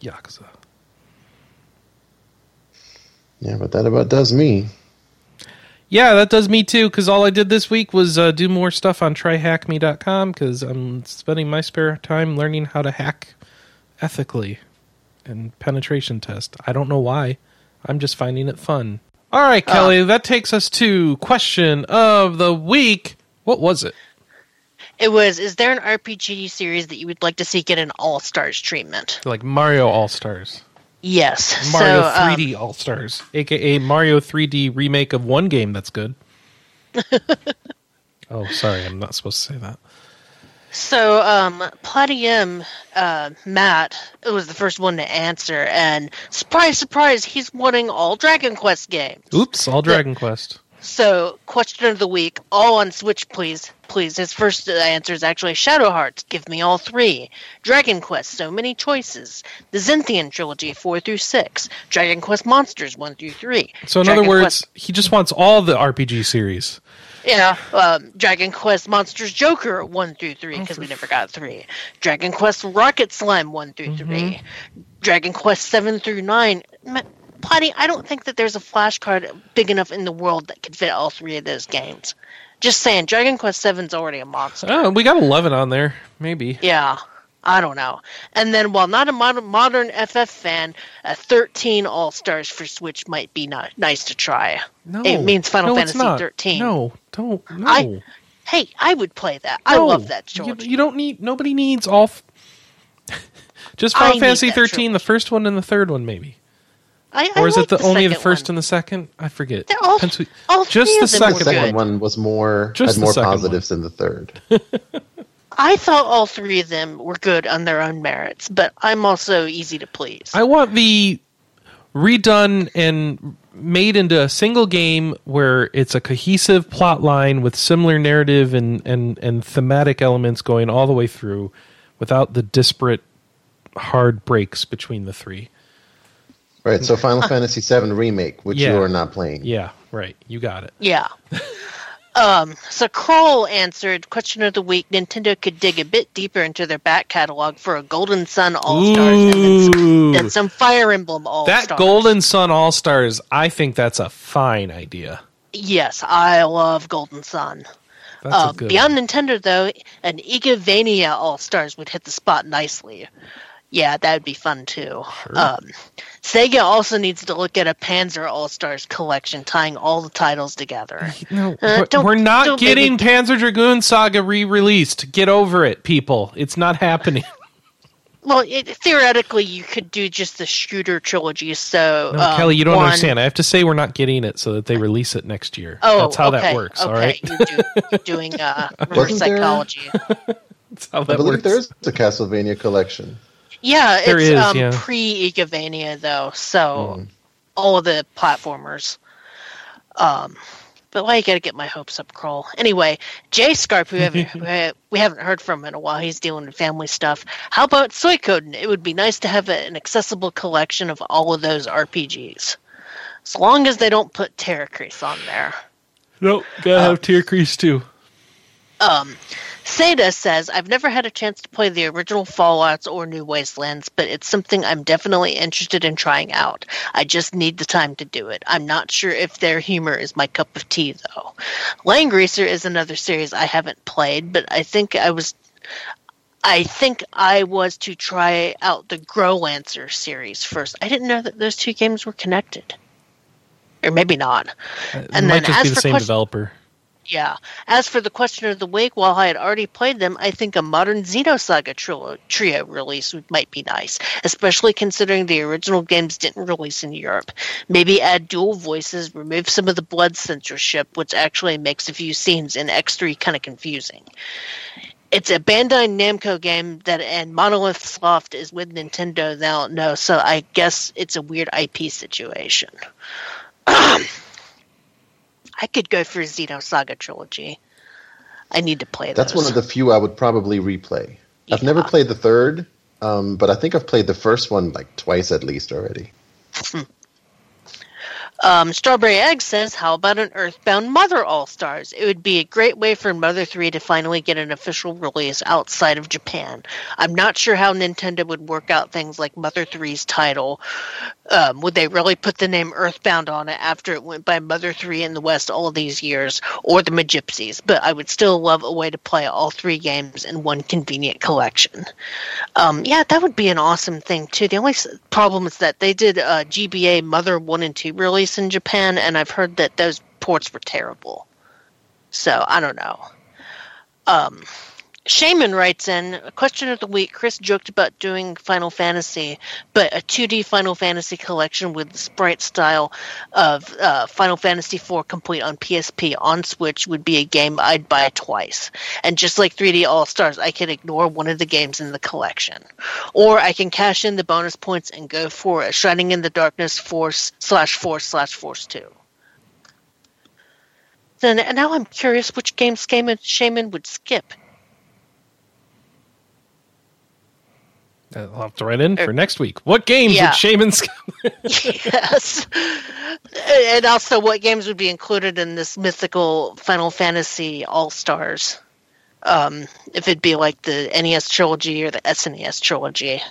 Yakuza. Yeah, but that about does me. Yeah, that does me too. Because all I did this week was uh, do more stuff on tryhackme.com because I'm spending my spare time learning how to hack ethically and penetration test. I don't know why. I'm just finding it fun. All right, Kelly, that takes us to question of the week. What was it? It was, is there an RPG series that you would like to see get an All Stars treatment? Like Mario All Stars, Yes. Mario so, um, 3D All Stars, aka Mario 3D remake of one game that's good. oh, sorry, I'm not supposed to say that. So, um, Platinum, uh, Matt was the first one to answer, and surprise, surprise, he's wanting all Dragon Quest games. Oops, all Dragon Quest. So, question of the week, all on Switch, please. Please. His first answer is actually Shadow Hearts, give me all three. Dragon Quest, so many choices. The Zenithian trilogy, 4 through 6. Dragon Quest Monsters, 1 through 3. So in Dragon other words, Quest- he just wants all the RPG series. Yeah, um, Dragon Quest Monsters Joker 1 through 3, because we never got 3. Dragon Quest Rocket Slime 1 through 3. Dragon Quest 7 through 9. Plotty, I don't think that there's a flashcard big enough in the world that could fit all three of those games. Just saying, Dragon Quest 7's already a monster. Oh, we got 11 on there, maybe. Yeah, I don't know. And then, while not a modern, modern FF fan, a 13 All Stars for Switch might be not, nice to try. No, It means Final no, Fantasy. 13. No, don't. No, I- Hey, I would play that. I love that, You, George. you don't need. Nobody needs all. F- just Final need Fantasy that 13, the first one and the third one, maybe. I, I Or is like it the, only the first one. and the second? I forget. They're all- Depends all just the of them The second one was more Just had more second one. positives than the third. I thought all three of them were good on their own merits, but I'm also easy to please. I want the redone and made into a single game where it's a cohesive plot line with similar narrative and, and, and thematic elements going all the way through without the disparate hard breaks between the three. Right. So Final Fantasy VII remake, which Yeah. you are not playing. Yeah, right. You got it. Yeah. um, so Kroll answered question of the week. Nintendo could dig a bit deeper into their back catalog for a Golden Sun All Stars and then some, some Fire Emblem All That Golden Sun All Stars, I think that's a fine idea. Yes, I love Golden Sun. That's Uh, a good beyond Nintendo, though, an Igavania All Stars would hit the spot nicely. Yeah, that would be fun too. Um, Sega also needs to look at a Panzer All Stars collection, tying all the titles together. No, Uh, we're- don't- we're not don't getting make me- Panzer Dragoon Saga re-released. Get over it, people. It's not happening. Well, it, theoretically, you could do just the shooter trilogy. So, No, um, Kelly, you don't one- understand. I have to say we're not getting it so that they release it next year. Oh, That's how that works. Okay. All right, you're, do, you're doing uh, reverse Wasn't there- psychology. that's how I believe works. there is a Castlevania collection. Yeah, There it's is, um, yeah. pre Igavania though. So, all of the platformers. Um, but why you got to get my hopes up, Kroll? Anyway, Jay Scarp, who, haven't, we haven't heard from in a while, he's dealing with family stuff. How about Suikoden? It would be nice to have an accessible collection of all of those RPGs, as long as they don't put Tierkreis on there. Nope, gotta have Tierkreis too. Um, Seda says, I've never had a chance to play the original Fallouts or New Wastelands, but it's something I'm definitely interested in trying out. I just need the time to do it. I'm not sure if their humor is my cup of tea, though. Langrisser is another series I haven't played, but I think I was. I think I was to try out the Growlancer series first. I didn't know that those two games were connected. Or maybe not. It And might then just as be the same question- developer. Yeah. As for the question of the week, while I had already played them, I think a modern Xenosaga trio, trio release might be nice, especially considering the original games didn't release in Europe. Maybe add dual voices, remove some of the blood censorship, which actually makes a few scenes in X3 kind of confusing. It's a Bandai Namco game that, and Monolith Soft is with Nintendo now, no, so I guess it's a weird IP situation. I could go for Xenosaga trilogy. I need to play That's those. one of the few I would probably replay. I've never played the third, um, but I think I've played the first one like twice at least already. Um, Strawberry Egg says, "How about an Earthbound Mother All Stars? It would be a great way for Mother Three to finally get an official release outside of Japan. I'm not sure how Nintendo would work out things like Mother 3's title. Um, would they really put the name Earthbound on it after it went by Mother Three in the West all these years, or the Magypsies? But I would still love a way to play all three games in one convenient collection. Um, yeah, that would be an awesome thing too. The only problem is that they did uh, GBA Mother One and Two release in Japan, and I've heard that those ports were terrible. So I don't know. Um, Shaman writes in a question of the week. Chris joked about doing Final Fantasy, but a 2D Final Fantasy collection with the sprite style of uh, Final Fantasy IV complete on PSP on Switch would be a game I'd buy twice. And just like 3D All Stars, I can ignore one of the games in the collection, or I can cash in the bonus points and go for a Shining in the Darkness Force slash Force slash Force Two. Then now I'm curious which games Shaman would skip. I'll have to write in for next week. What games Yeah. would Shaman's? yes. And also, what games would be included in this mythical Final Fantasy All Stars? Um, if it'd be like the NES trilogy or the SNES trilogy.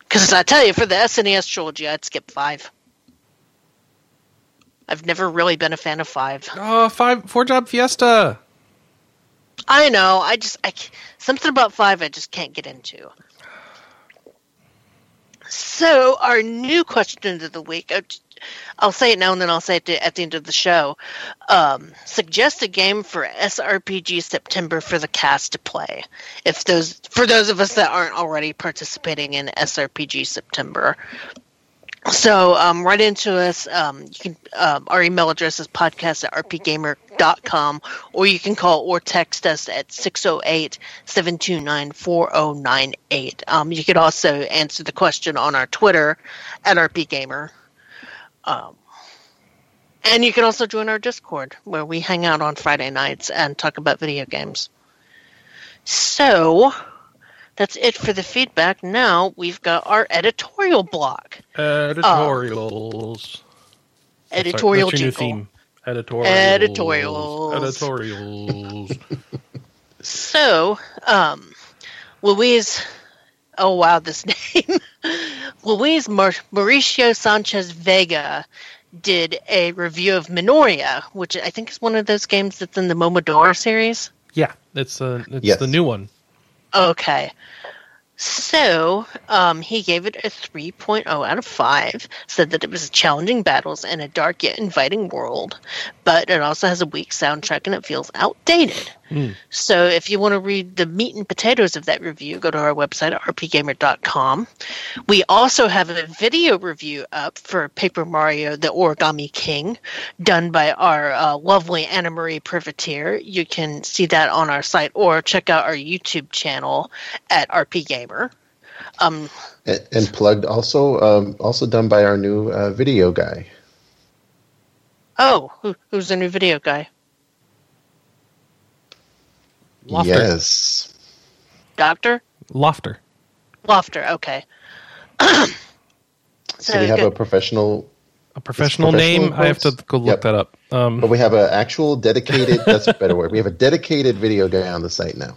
Because I tell you, for the SNES trilogy, I'd skip five. I've never really been a fan of five. oh, five four job Fiesta. I know. I just I something about five I just can't get into. So our new question of the week. uh, I'll say it now and then I'll say it at the end of the show. Um, suggest a game for SRPG September for the cast to play. If those for those of us that aren't already participating in SRPG September. So um, write into us. Um, you can um, our email address is podcast at rpgamer.com or you can call or text us at 608-729-4098. Um, you could also answer the question on our Twitter at rpgamer. Um, and you can also join our Discord where we hang out on Friday nights and talk about video games. So that's it for the feedback. Now we've got our editorial block. Editorials. Editorial That's your new theme. Editorials. Editorials. Editorials. So, um, Louise, oh wow, this name, Louise Mar- Mauricio Sanchez Vega did a review of Minoria, which I think is one of those games that's in the Momodora series. yeah, it's uh, it's Yes. the new one. Okay. So, um, he gave it a 3.0 out of 5, said that it was challenging battles in a dark yet inviting world, but it also has a weak soundtrack and it feels outdated. So, if you want to read the meat and potatoes of that review, go to our website at rpgamer.com. We also have a video review up for Paper Mario The Origami King, done by our uh, lovely Anna Marie Privateer. You can see that on our site or check out our YouTube channel at RP Gamer. Um, And, and plugged also um, also done by our new uh, video guy. oh, who, who's the new video guy? Lofter. Yes. Doctor Lofter. Lofter. Okay. So, we have good. a professional, A professional, professional name. I have to go look Yep. that up. Um, but we have an actual dedicated. that's a better word. We have a dedicated video guy on the site now.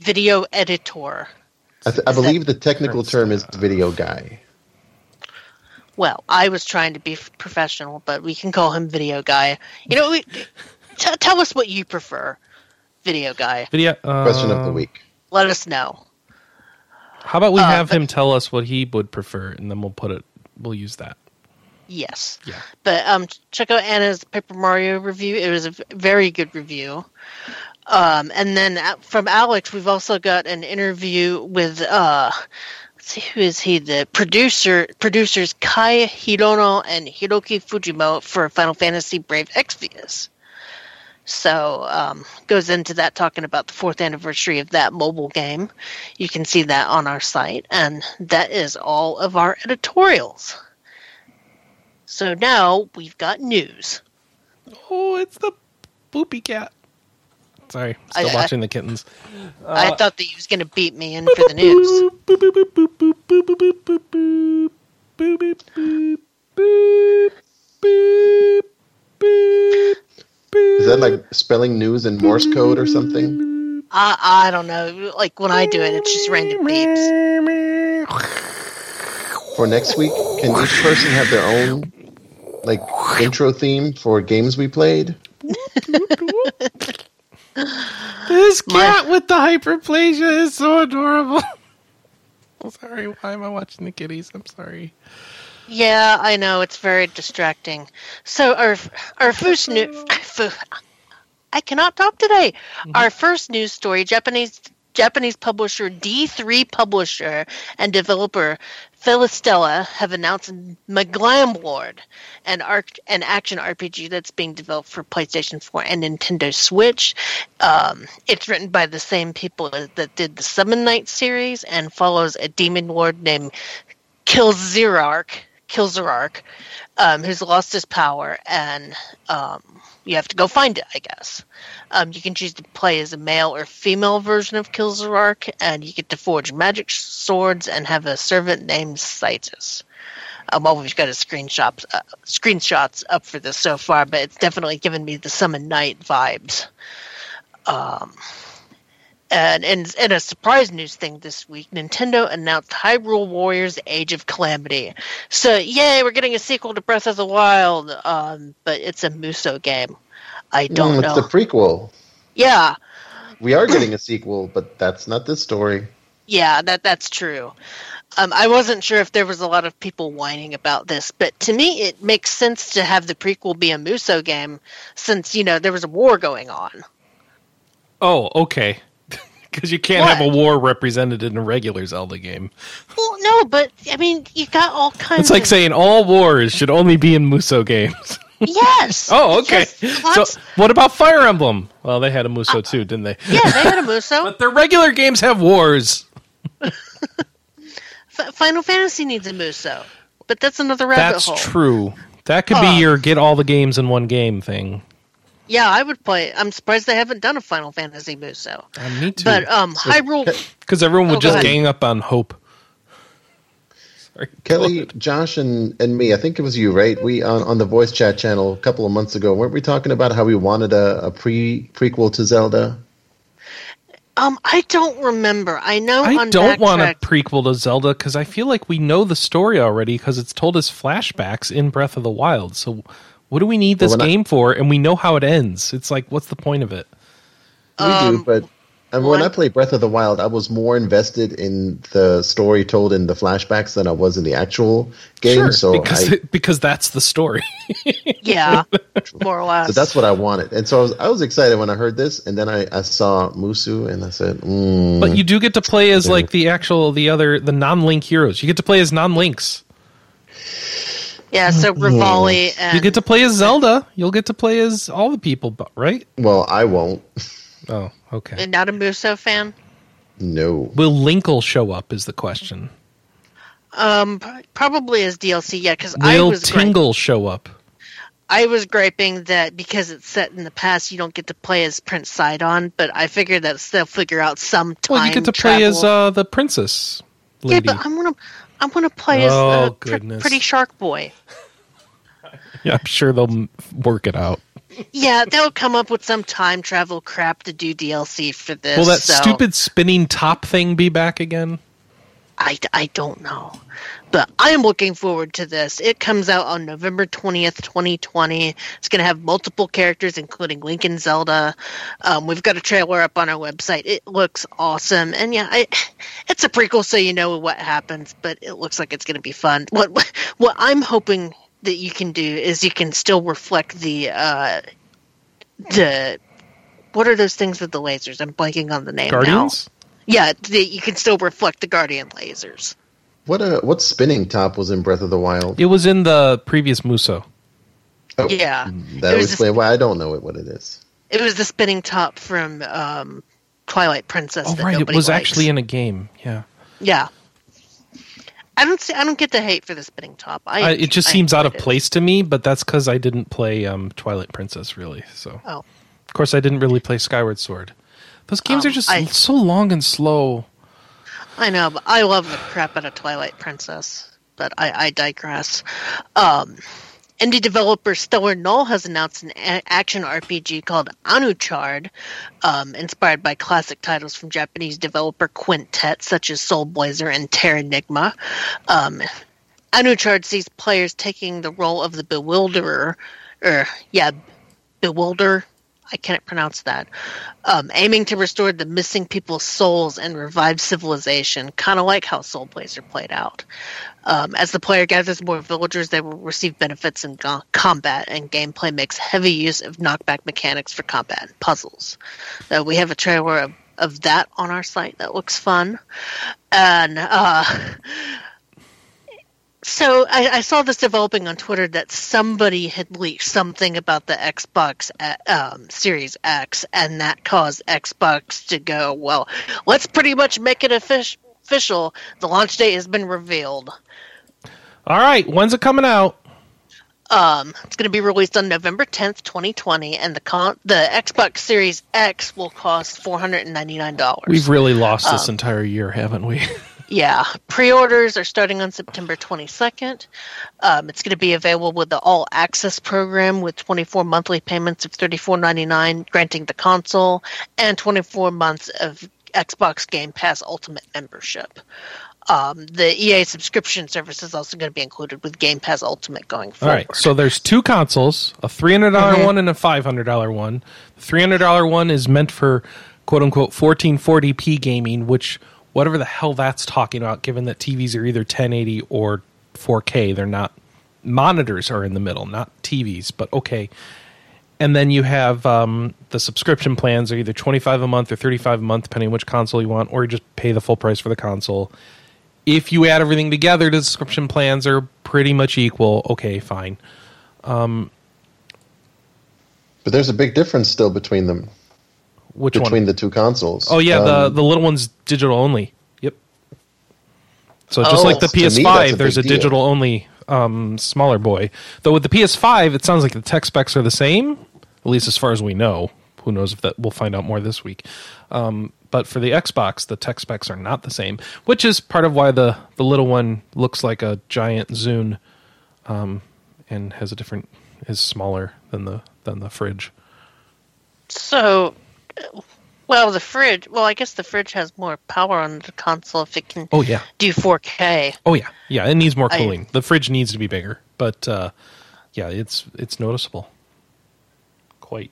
video editor. I, th- I believe the technical term is video guy. Well, I was trying to be professional, but we can call him video guy. You know, we, t- tell us what you prefer, video guy. video. Uh, Question of the week. Let us know. How about we Uh, have but- him tell us what he would prefer, and then we'll put it. We'll use that. Yes. Yeah. But um, check out Anna's Paper Mario review. It was a very good review. Um, and then uh, from Alex, we've also got an interview with uh, let's see who is he? The producer, producers Kai Hirono and Hiroki Fujimo for Final Fantasy Brave Exvius. So um, goes into that talking about the fourth anniversary of that mobile game. You can see that on our site, and that is all of our editorials. So now we've got news. Oh, it's the boopy cat. Sorry, still I- I- watching the kittens. I thought that he was going to beat me in for the news. Boop, boop, Is that like spelling news in Morse code or something? I, I don't know. Like when I do it, it's just random beeps. For next week, can each person have their own like intro theme for games we played? This My- cat with the hyperplasia is so adorable. I'm sorry, why am I watching the kitties? I'm sorry. Yeah, I know it's very distracting. So our our first new, I cannot talk today. Our first news story: Japanese Japanese publisher D3 publisher and developer Felistella have announced Maglam Lord, an arc an action RPG that's being developed for PlayStation 4 and Nintendo Switch. Um, it's written by the same people that did the Summon Night series and follows a demon lord named Kilzirark, Kilzirark, um, who's lost his power, and um, you have to go find it, I guess. Um, you can choose to play as a male or female version of Kilzirark, and you get to forge magic swords and have a servant named Citus. Um, well, we've got a screenshot, uh, screenshots up for this so far, but it's definitely given me the Summon Night vibes. Um, and in, in a surprise news thing this week, Nintendo announced Hyrule Warriors Age of Calamity. So, yay, we're getting a sequel to Breath of the Wild, um, but it's a Muso game. I don't Mm, know. It's the prequel. yeah, We are getting a sequel, but that's not this story. yeah, that that's true. Um, I wasn't sure if there was a lot of people whining about this, but to me, it makes sense to have the prequel be a Muso game since, you know, there was a war going on. Oh, okay. Because you can't have a war represented in a regular Zelda game. Well, no, but, I mean, you got all kinds It's like of. saying all wars should only be in Muso games. yes! oh, okay. So, what about Fire Emblem? Well, they had a Muso too, didn't they? yeah, they had a Muso. But their regular games have wars. Final Fantasy needs a Muso, but that's another rabbit That's hole. That's true. That could Uh, be your get all the games in one game thing. Yeah, I would play. I'm surprised they haven't done a Final Fantasy Muso. Uh, me too. But um, Hyrule. Because everyone would Oh, just gang up on Hope. Sorry. Kelly, Josh, and, and me, I think it was you, right? We on, on the voice chat channel a couple of months ago, weren't we talking about how we wanted a, a pre prequel to Zelda? Um, I don't remember. I know. I on don't want a prequel to Zelda because I feel like we know the story already because it's told as flashbacks in Breath of the Wild. So, what do we need this Well, when I- game for? And we know how it ends. It's like, what's the point of it? We Um, do, but and when I played Breath of the Wild, I was more invested in the story told in the flashbacks than I was in the actual game. so because I, because that's the story. Yeah, more or less. so that's what I wanted, and so I was, I was excited when I heard this, and then I, I saw Musu, and I said, mm, But you do get to play as Yeah. like the actual the other the non-link heroes. You get to play as non-links. Yeah. So Revali and You get to play as Zelda. You'll get to play as all the people, bu- right? "Well, I won't." Oh, okay. not a Muso fan. No, Will Linkle show up? Is the question. Um, probably as DLC. Yeah, because I Will was gripe- Tingle show up? I was griping that because it's set in the past, you don't get to play as Prince Sidon. But I figured that they'll figure out some time. Well, you get to play as uh, the princess yeah, lady. but I'm gonna I'm gonna play as Oh, uh, pr- goodness. Pretty Shark Boy. Yeah, I'm sure they'll work it out. Yeah, they'll come up with some time travel crap to do DLC for this. Will that so stupid spinning top thing be back again? I, I don't know. But I am looking forward to this. It comes out on November 20th, 2020. It's going to have multiple characters, including Link and Zelda. Um, we've got a trailer up on our website. It looks awesome. And yeah, I, it's a prequel, so you know what happens, but it looks like it's going to be fun. What, what, I'm hoping that you can do is you can still reflect the, uh, the, what are those things with the lasers? I'm blanking on the name now. Guardians? Yeah, the, you can still reflect the Guardian lasers. What uh, what spinning top was in Breath of the Wild? It was in the previous Muso. Oh, Yeah. that It would was explain why I don't know what it is. It was the spinning top from um, Twilight Princess. Oh, that right. It was likes. actually in a game. Yeah. Yeah. I don't see. I don't get the hate for the spinning top. I, I, it just I seems out of it. place to me, but that's because I didn't play um, Twilight Princess, really. So, Oh, of course, I didn't really play Skyward Sword. Those games Um, are just I- so long and slow. I know, but I love the crap out of Twilight Princess. But I, I digress. Um, indie developer Stellar Null has announced an a- action RPG called Anuchard, um, inspired by classic titles from Japanese developer Quintet, such as Soul Blazer and Terranigma. Um, Anuchard sees players taking the role of the bewilderer, or yeah, bewilder. I can't pronounce that. Um, aiming to restore the missing people's souls and revive civilization, kind of like how Soul Blazer played out. Um, as the player gathers more villagers, they will receive benefits in go- combat, and gameplay makes heavy use of knockback mechanics for combat and puzzles. Uh, we have a trailer of, of that on our site that looks fun. And uh, so I, I saw this developing on Twitter that somebody had leaked something about the Xbox uh, um, Series X, and that caused Xbox to go, "Well, let's pretty much make it official. The launch date has been revealed. All right. When's it coming out? Um, it's going to be released on November tenth, twenty twenty, and the con- the Xbox Series X will cost four hundred and ninety nine dollars. We've really lost Um, this entire year, haven't we? Yeah, pre-orders are starting on September 22nd. Um, it's going to be available with the All Access program with 24 monthly payments of $34.99, granting the console, and 24 months of Xbox Game Pass Ultimate membership. Um, the EA subscription service is also going to be included with Game Pass Ultimate going forward. right. So there's two consoles, a $300 Mm-hmm. one and a $500 one. The $300 one is meant for quote unquote 1440p gaming, which whatever the hell that's talking about given that TVs are either 1080 or 4K, they're not monitors are in the middle, not TVs, but okay. And then you have um, the subscription plans are either 25 a month or 35 a month depending on which console you want or you just pay the full price for the console. If you add everything together, the subscription plans are pretty much equal. Okay, fine. But there's a big difference still between them, Which between one? the two consoles. Oh yeah, the Um, the little one's digital only. Yep. So just Oh. like the To me, a PS5, there's a big deal. digital only um, smaller boy. Though with the PS5, it sounds like the tech specs are the same, at least as far as we know. Who knows if that we'll find out more this week. Um, but for the Xbox, the tech specs are not the same, which is part of why the the little one looks like a giant Zune, um, and has a different is smaller than the than the fridge. So, well, the fridge. Well, I guess the fridge has more power on the console if it can Oh yeah. do 4K. Oh yeah, yeah. It needs more I- cooling. the fridge needs to be bigger, but uh, yeah, it's it's noticeable. Quite.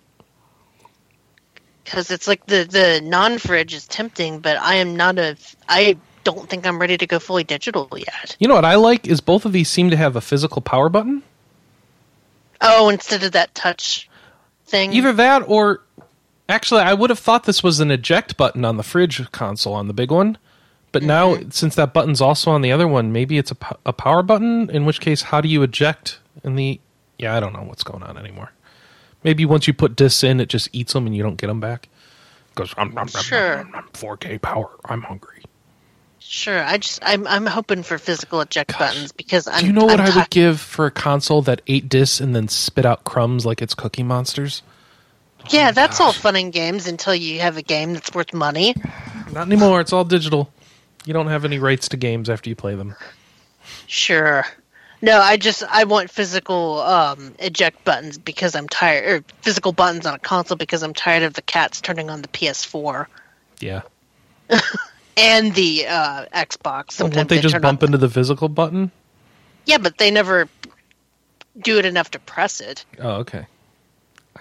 because it's like the the non fridge is tempting, but I am not a. I don't think I'm ready to go fully digital yet. You know what I like is both of these seem to have a physical power button. Oh, instead of that touch thing. Either that or actually, I would have thought this was an eject button on the fridge console on the big one. But now, mm-hmm. since that button's also on the other one, maybe it's a, a power button. In which case, how do you eject in the? Yeah, I don't know what's going on anymore. Maybe once you put discs in, it just eats them and you don't get them back. Goes, I'm, I'm, Sure. 4K power. I'm hungry. Sure. I just I'm I'm hoping for physical eject Gosh. buttons because I'm. Do you know what I'm I would give for a console that ate discs and then spit out crumbs like it's Cookie Monsters? Yeah, that's all fun and games until you have a game that's worth money. Not anymore. It's all digital. You don't have any rights to games after you play them. Sure. No, I just I want physical um, eject buttons because I'm tired, or physical buttons on a console because I'm tired of the cats turning on the PS4 Yeah. and the uh, Xbox. Sometimes Won't they just bump into the physical button? Yeah, but they never do it enough to press it. Oh, okay.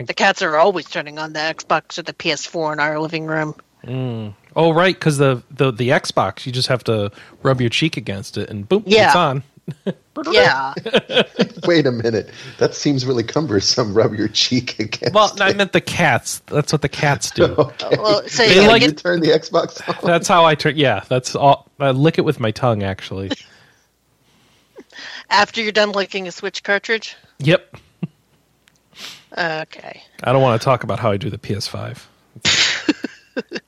The cats are always turning on the Xbox or the PS4 in our living room. Mm. Oh, right, because the, the the Xbox, you just have to rub your cheek against it, and boom, Yeah. it's on. Yeah. Wait a minute. That seems really cumbersome. Rub your cheek against. Well, I meant the cats. That's what the cats do. Okay. well, so They you gotta like- get turn the Xbox on. That's how I turn. Yeah, that's all. I lick it with my tongue, actually. after you're done licking a Switch cartridge. Yep. Okay. I don't want to talk about how I do the PS5.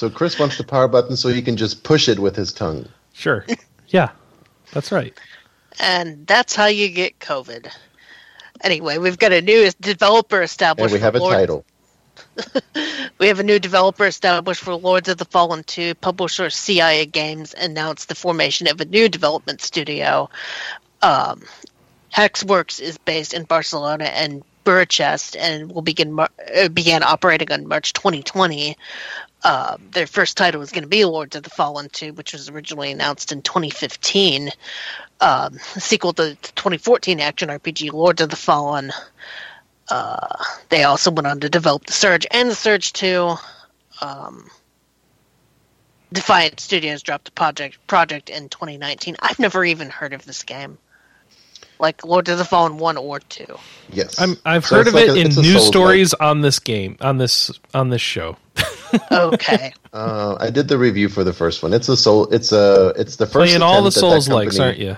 So Chris wants the power button so he can just push it with his tongue. Sure. Yeah, that's right. And that's how you get COVID. Anyway, we've got a new developer established. And we have a Lord- title. We have a new developer established for Lords of the Fallen 2. Publisher CI Games announced the formation of a new development studio. Um, Hexworks is based in Barcelona and Bucharest and will begin uh, began operating on March 2020. Uh, their first title is going to be Lords of the Fallen 2, which was originally announced in 2015. Um, sequel to the 2014 action RPG Lords of the Fallen. Uh, they also went on to develop the Surge and the Surge 2. Um, Defiant Studios dropped the project project in 2019. I've never even heard of this game. Like Lord of the Fallen 1 or 2. Yes. I'm, I've So heard of like it a- in news Souls-like. stories on this game, on this on this show. Okay. Uh, I did the review for the first one. It's a soul. It's a. It's the first. Playing all the attempt that that Souls likes, company- aren't you?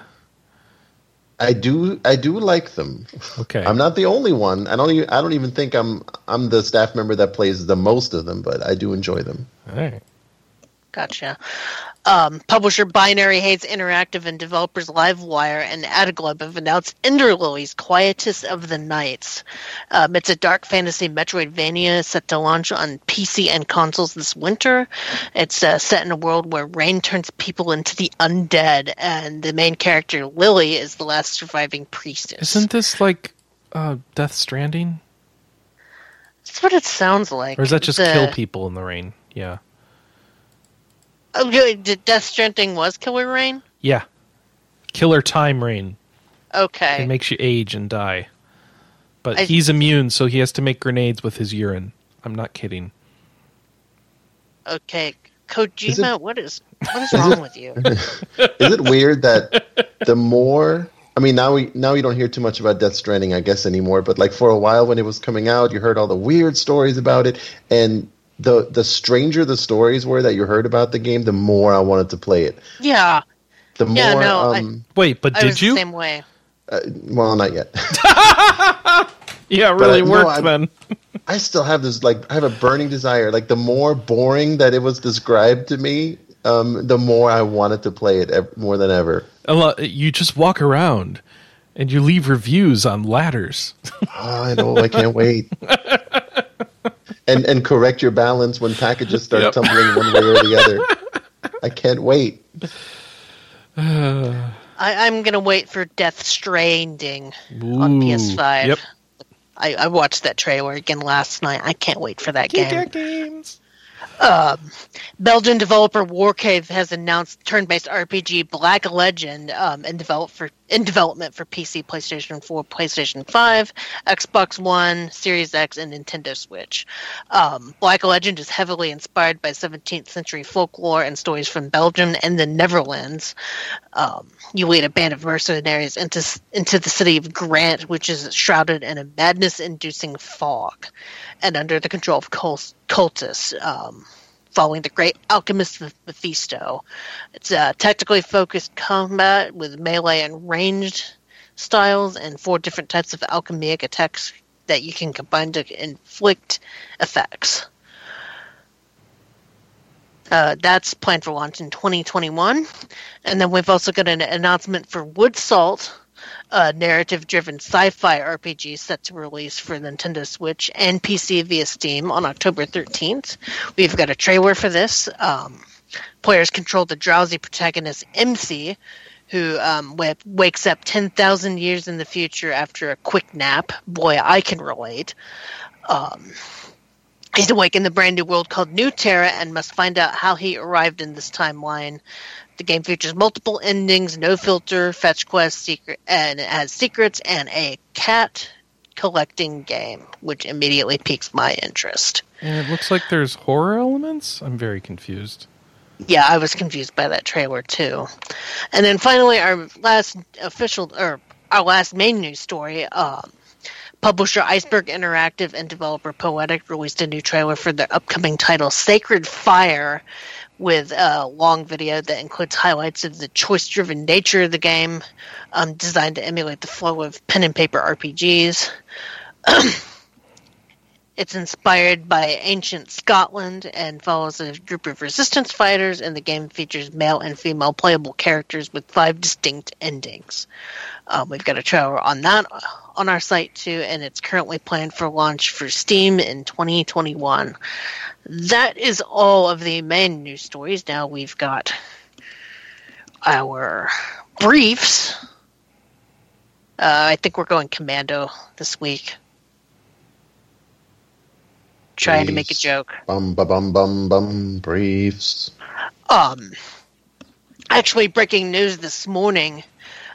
I do. I do like them. Okay. I'm not the only one. I don't. Even, I don't even think I'm. I'm the staff member that plays the most of them, but I do enjoy them. All right. Gotcha. Um, publisher Binary Haze Interactive and developers Live Wire and Adglobe have announced Enderlily's Quietus of the Nights. Um, it's a dark fantasy Metroidvania set to launch on PC and consoles this winter. It's uh, set in a world where rain turns people into the undead, and the main character Lily is the last surviving priestess. Isn't this like uh, Death Stranding, That's what it sounds like. or is that just The- kill people in the rain? Yeah. Oh, really? Did Death Stranding was Killer Rain? Yeah. Killer time rain. Okay. It makes you age and die. But I- he's immune, so he has to make grenades with his urine. I'm not kidding. Okay, Is Kojima, it- what is what is wrong with you? Is it weird that the more I mean now we now you don't hear too much about Death Stranding I guess anymore, but like for a while when it was coming out, you heard all the weird stories about it and the the stranger the stories were that you heard about the game, the more I wanted to play it. Yeah, The more Yeah, no, I- um Wait, but I was did the you? same way. uh, well not yet. Yeah, it But, really no, worked I- then. I still have this like I have a burning desire. Like the more boring that it was described to me, um, the more I wanted to play it ev- more than ever. A lot- You just walk around and you leave reviews on ladders. Oh, I know. I can't wait. and and correct your balance when packages start Yep. tumbling one way or the other. I can't wait. I, I'm gonna wait for Death Stranding on PS5. Yep. I, I watched that trailer again last night. I can't wait for that game. games. Belgian developer Warcave has announced turn-based RPG Black Legend um, in develop for in development for PC, PlayStation 4, PlayStation 5, Xbox One, Series X, and Nintendo Switch. Um, Black Legend is heavily inspired by 17th century folklore and stories from Belgium and the Netherlands. Um, you lead a band of mercenaries into into the city of Grant, which is shrouded in a madness-inducing fog, and under the control of cult- cultists. Um, following the great alchemist Mephisto. It's a tactically focused combat with melee and ranged styles and four different types of alchemic attacks that you can combine to inflict effects. Uh, that's planned for launch in 2021. And then we've also got an announcement for Woodsalt, a narrative driven sci fi RPG set to release for Nintendo Switch and PC via Steam on October 13th. We've got a trailer for this. Um, players control the drowsy protagonist MC, who um, w- wakes up 10,000 years in the future after a quick nap. Boy, I can relate. Um, he's awake in the brand new world called New Terra and must find out how he arrived in this timeline. The game features multiple endings, no filter, fetch quest, secret, and it has secrets and a cat collecting game, which immediately piques my interest. And it looks like there's horror elements. I'm very confused. Yeah, I was confused by that trailer too. And then finally, our last official or our last main news story. Um, publisher Iceberg Interactive and developer Poetic released a new trailer for their upcoming title, Sacred Fire, with a long video that includes highlights of the choice-driven nature of the game, um, designed to emulate the flow of pen and paper RPGs. It's inspired by ancient Scotland and follows a group of resistance fighters, and the game features male and female playable characters with five distinct endings. Um, we've got a trailer on that on our site too, and it's currently planned for launch for Steam in 2021. That is all of the main news stories. Now we've got our briefs. Uh, I think we're going commando this week trying to make a joke. Bum ba bum bum bum briefs. Um, actually, breaking news this morning.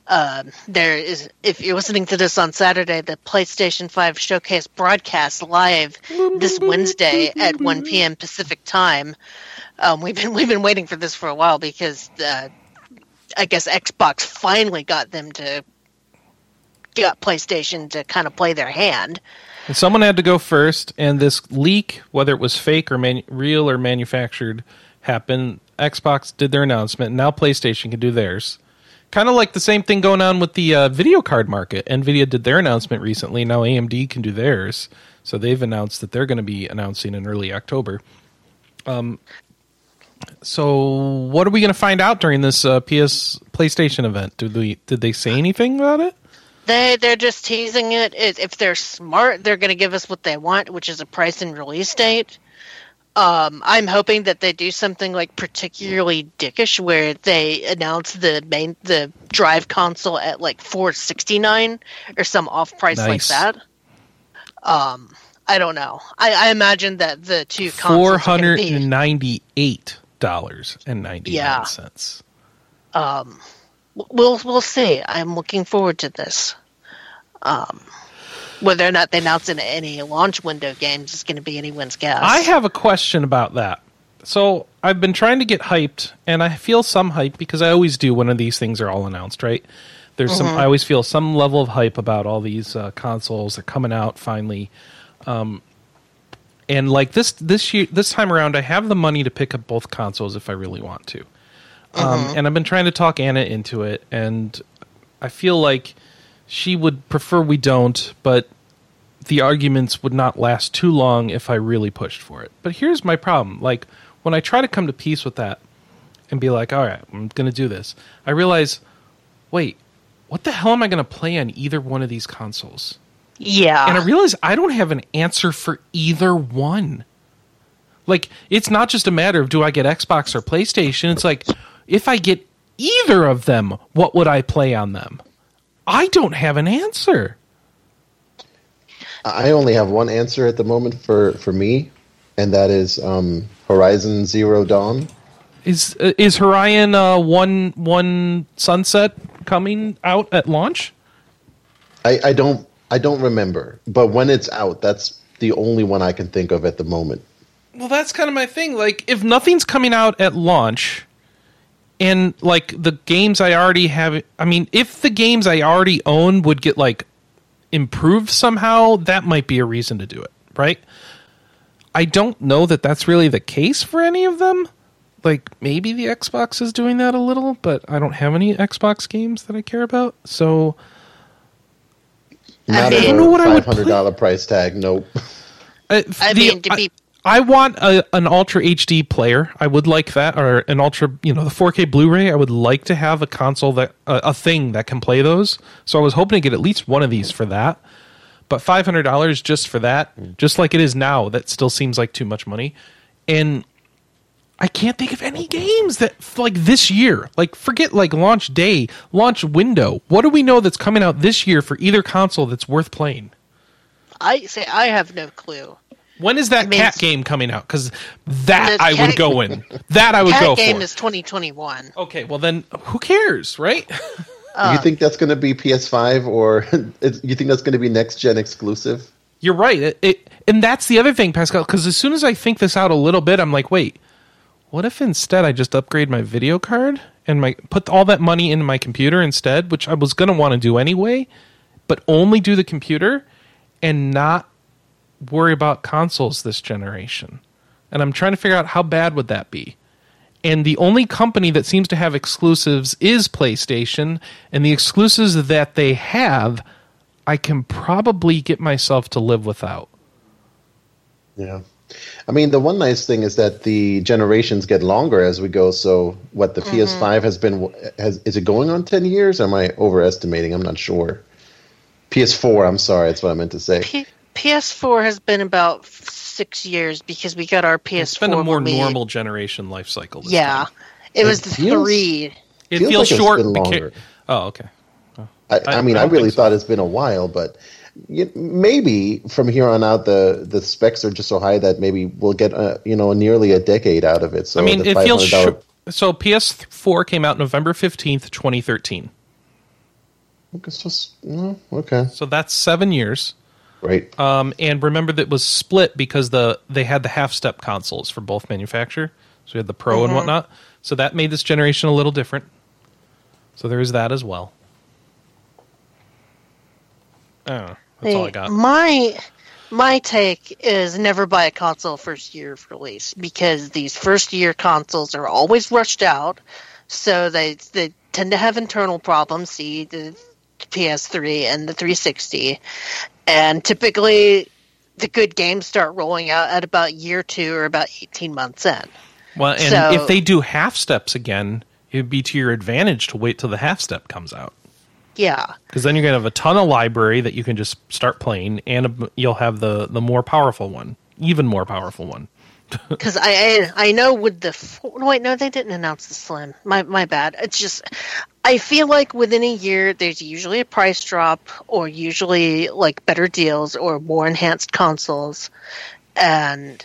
Uh, there is, if you're listening to this on Saturday, the PlayStation 5 showcase broadcast live this Wednesday at 1 p.m. Pacific time. Um, we've been we've been waiting for this for a while because uh, I guess Xbox finally got them to got PlayStation to kind of play their hand. And someone had to go first, and this leak, whether it was fake or manu- real or manufactured, happened. Xbox did their announcement, now PlayStation can do theirs. Kind of like the same thing going on with the uh, video card market. Nvidia did their announcement recently. Now AMD can do theirs. So they've announced that they're going to be announcing in early October. Um, so what are we going to find out during this uh, PS PlayStation event? Did we did they say anything about it? They they're just teasing it. If they're smart, they're going to give us what they want, which is a price and release date. Um, I'm hoping that they do something like particularly dickish, where they announce the main the drive console at like 469 or some off price like that. Um, I don't know. I, I imagine that the two consoles Four hundred and ninety eight dollars and ninety nine cents. Yeah. um, we'll we'll see. I'm looking forward to this. Um, whether or not they announce in any launch window games is going to be anyone's guess. I have a question about that. So I've been trying to get hyped, and I feel some hype because I always do when these things are all announced, right? There's some. I always feel some level of hype about all these uh, consoles that are coming out finally. Um, and like this this year, this time around, I have the money to pick up both consoles if I really want to. Um, and I've been trying to talk Anna into it, and I feel like she would prefer we don't, but the arguments would not last too long if I really pushed for it. But here's my problem. Like when I try to come to peace with that and be like, "All right, I'm going to do this." I realize, "Wait, what the hell am I going to play on either one of these consoles?" yeah, And I realize I don't have an answer for either one. Like it's not just a matter of do I get Xbox or PlayStation. It's like if I get either of them, what would I play on them? I don't have an answer. I only have one answer at the moment for, for me, and that is um, Horizon Zero Dawn. Is uh, is Horion uh, one one sunset coming out at launch? I, I don't I don't remember, but when it's out, that's the only one I can think of at the moment. Well, that's kind of my thing. Like, if nothing's coming out at launch, and like the games I already have, I mean, if the games I already own would get like improved somehow, that might be a reason to do it, right? I don't know that that's really the case for any of them. Like, maybe the Xbox is doing that a little, but I don't have any Xbox games that I care about, so. Not mean- I don't know a what I would five hundred dollar price tag. Nope. Uh, I the- mean, to be I want a, an Ultra HD player. I would like that, or an Ultra, you know, the 4K Blu-ray. I would like to have a console that a, a thing that can play those. So I was hoping to get at least one of these for that. But five hundred dollars just for that, mm. just like it is now, that still seems like too much money. And I can't think of any games that like this year. Like forget like launch day, launch window. What do we know that's coming out this year for either console that's worth playing? I say I have no clue. When is that mean, cat game coming out? Because that The I would go in. That I would Cat go game for. is 2021. okay, well then, who cares, right? you uh, think that's going to be PS5 or it's- you think that's going to be next gen exclusive? You're right. It, it and that's the other thing, Pascal. Because as soon as I think this out a little bit, I'm like, wait, what if instead I just upgrade my video card and my put all that money into my computer instead, which I was gonna want to do anyway, but only do the computer and not worry about consoles this generation. And I'm trying to figure out how bad would that be. And the only company that seems to have exclusives is PlayStation, and the exclusives that they have, I can probably get myself to live without. Yeah. I mean, the one nice thing is that the generations get longer as we go. So, what the mm-hmm. PS5 has been has is it going on ten years? Or am I overestimating? I'm not sure. PS4. I'm sorry, that's what I meant to say. P- PS4 has been about six years because we got our PS4. It's been a more when we- normal generation life cycle. this Yeah, time. it was It the feels- three. it feels feels like it's short. been beca- oh, okay. I, I- I mean, I I, really so. thought it's been a while, but maybe from here on out, the the specs are just so high that maybe we'll get uh you know nearly a decade out of it. So I mean, the it feels $500. So PS4 came out November fifteenth, twenty thirteen. It's just mm, okay, So that's seven years. Right? Um, and remember that it was split because the they had the half step consoles for both manufacturer. So we had the Pro and whatnot. So that made this generation a little different. So there is that as well. Oh, that's all I got. My my take is never buy a console first year of release because these first year consoles are always rushed out, so they they tend to have internal problems. See the PS3 and the 360, and typically the good games start rolling out at about year two or about 18 months in. Well, and So- if they do half steps again, it would be to your advantage to wait till the half step comes out. Yeah. Because then you're going to have a ton of library that you can just start playing, and you'll have the, the more powerful one, even more powerful one. Because I, I I know with the four, wait no they didn't announce the slim my my bad it's just I feel like within a year there's usually a price drop or usually like better deals or more enhanced consoles and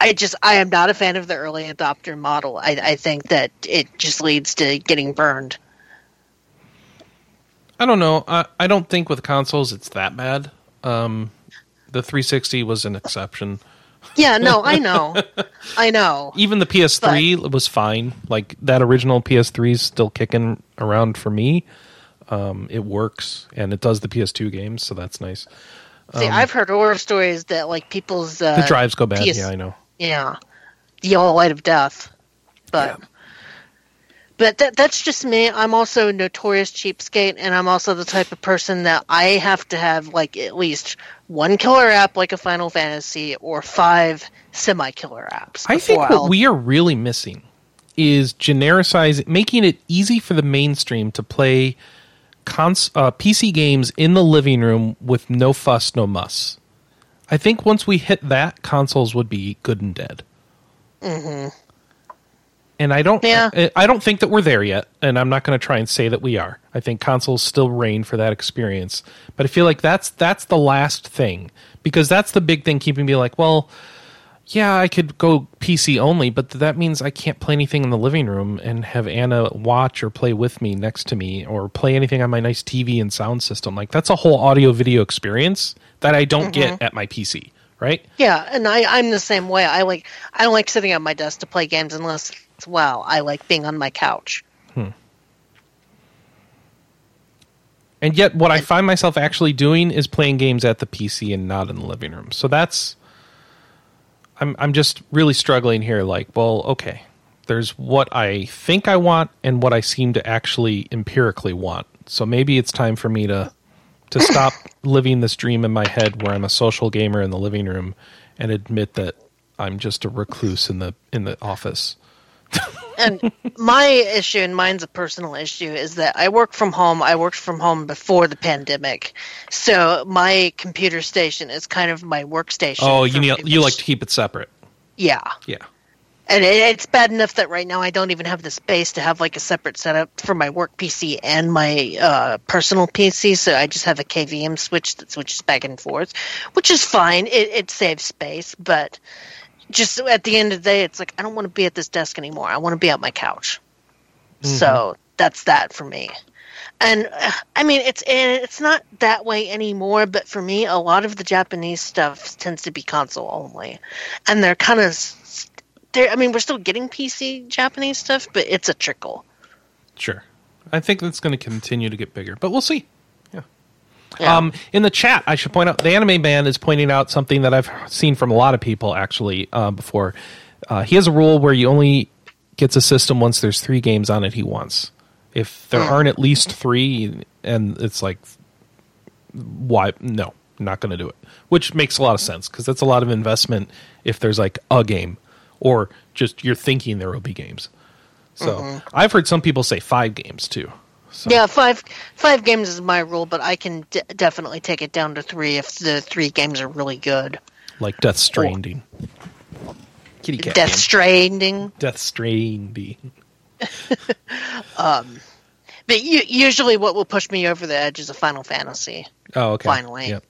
I just I am not a fan of the early adopter model I I think that it just leads to getting burned I don't know. I, I don't think with consoles it's that bad. Um, the 360 was an exception. Yeah no I know I know Even the PS3 was fine. Like that original PS3 is still kicking around for me. Um, it works and it does the PS2 games, so that's nice. see I've heard horror stories that like people's uh, Um, The drives go bad. PS Yeah, I know. Yeah, the yellow light of death. But but that that's just me. I'm also a notorious cheapskate, and I'm also the type of person that I have to have like at least one killer app, like a Final Fantasy, or five semi-killer apps. I think what I'll- we are really missing is genericizing, making it easy for the mainstream to play cons- uh, PC games in the living room with no fuss, no muss. I think once we hit that, consoles would be good and dead. And I don't, Yeah. I, I don't think that we're there yet, and I'm not going to try and say that we are. I think consoles still reign for that experience, but I feel like that's that's the last thing because that's the big thing keeping me like, well, yeah, I could go PC only, but that means I can't play anything in the living room and have Anna watch or play with me next to me or play anything on my nice TV and sound system. Like that's a whole audio video experience that I don't get mm-hmm. at my PC, right? yeah, and I I'm the same way. I like I don't like sitting at my desk to play games unless it's well. I like being on my couch. Hmm. And yet what I find myself actually doing is playing games at the PC and not in the living room. So that's I'm I'm just really struggling here like, well, okay. There's what I think I want and what I seem to actually empirically want. So maybe it's time for me to to stop living this dream in my head where I'm a social gamer in the living room and admit that I'm just a recluse in the in the office. And my issue, and mine's a personal issue, is that I work from home. I worked from home before the pandemic, so my computer station is kind of my workstation. Oh, you need, you like to keep it separate. yeah. Yeah. And it, it's bad enough that right now I don't even have the space to have like a separate setup for my work PC and my uh, personal PC. So I just have a KVM switch that switches back and forth, which is fine. It, it saves space, but just at the end of the day, it's like I don't want to be at this desk anymore. I want to be at my couch. So that's that for me. And uh, I mean, it's it's not that way anymore. But for me, a lot of the Japanese stuff tends to be console only, and they're kind of they're, I mean, we're still getting PC Japanese stuff, but it's a trickle. Sure. I think that's going to continue to get bigger, but we'll see. Yeah. Um, in the chat, I should point out the anime man is pointing out something that I've seen from a lot of people actually uh, before. Uh, he has a rule where he only gets a system once there's three games on it he wants. If there aren't at least three, and it's like, why? No, not going to do it. Which makes a lot of sense because that's a lot of investment if there's like a game or just you're thinking there will be games. So I've heard some people say five games too. So. Yeah, five five games is my rule, but I can d- definitely take it down to three if the three games are really good. like Death Stranding. Kitty cat. Death game. Stranding, Death Stranding. um, but u- usually what will push me over the edge is a Final Fantasy. Oh, okay. Finally. Yep.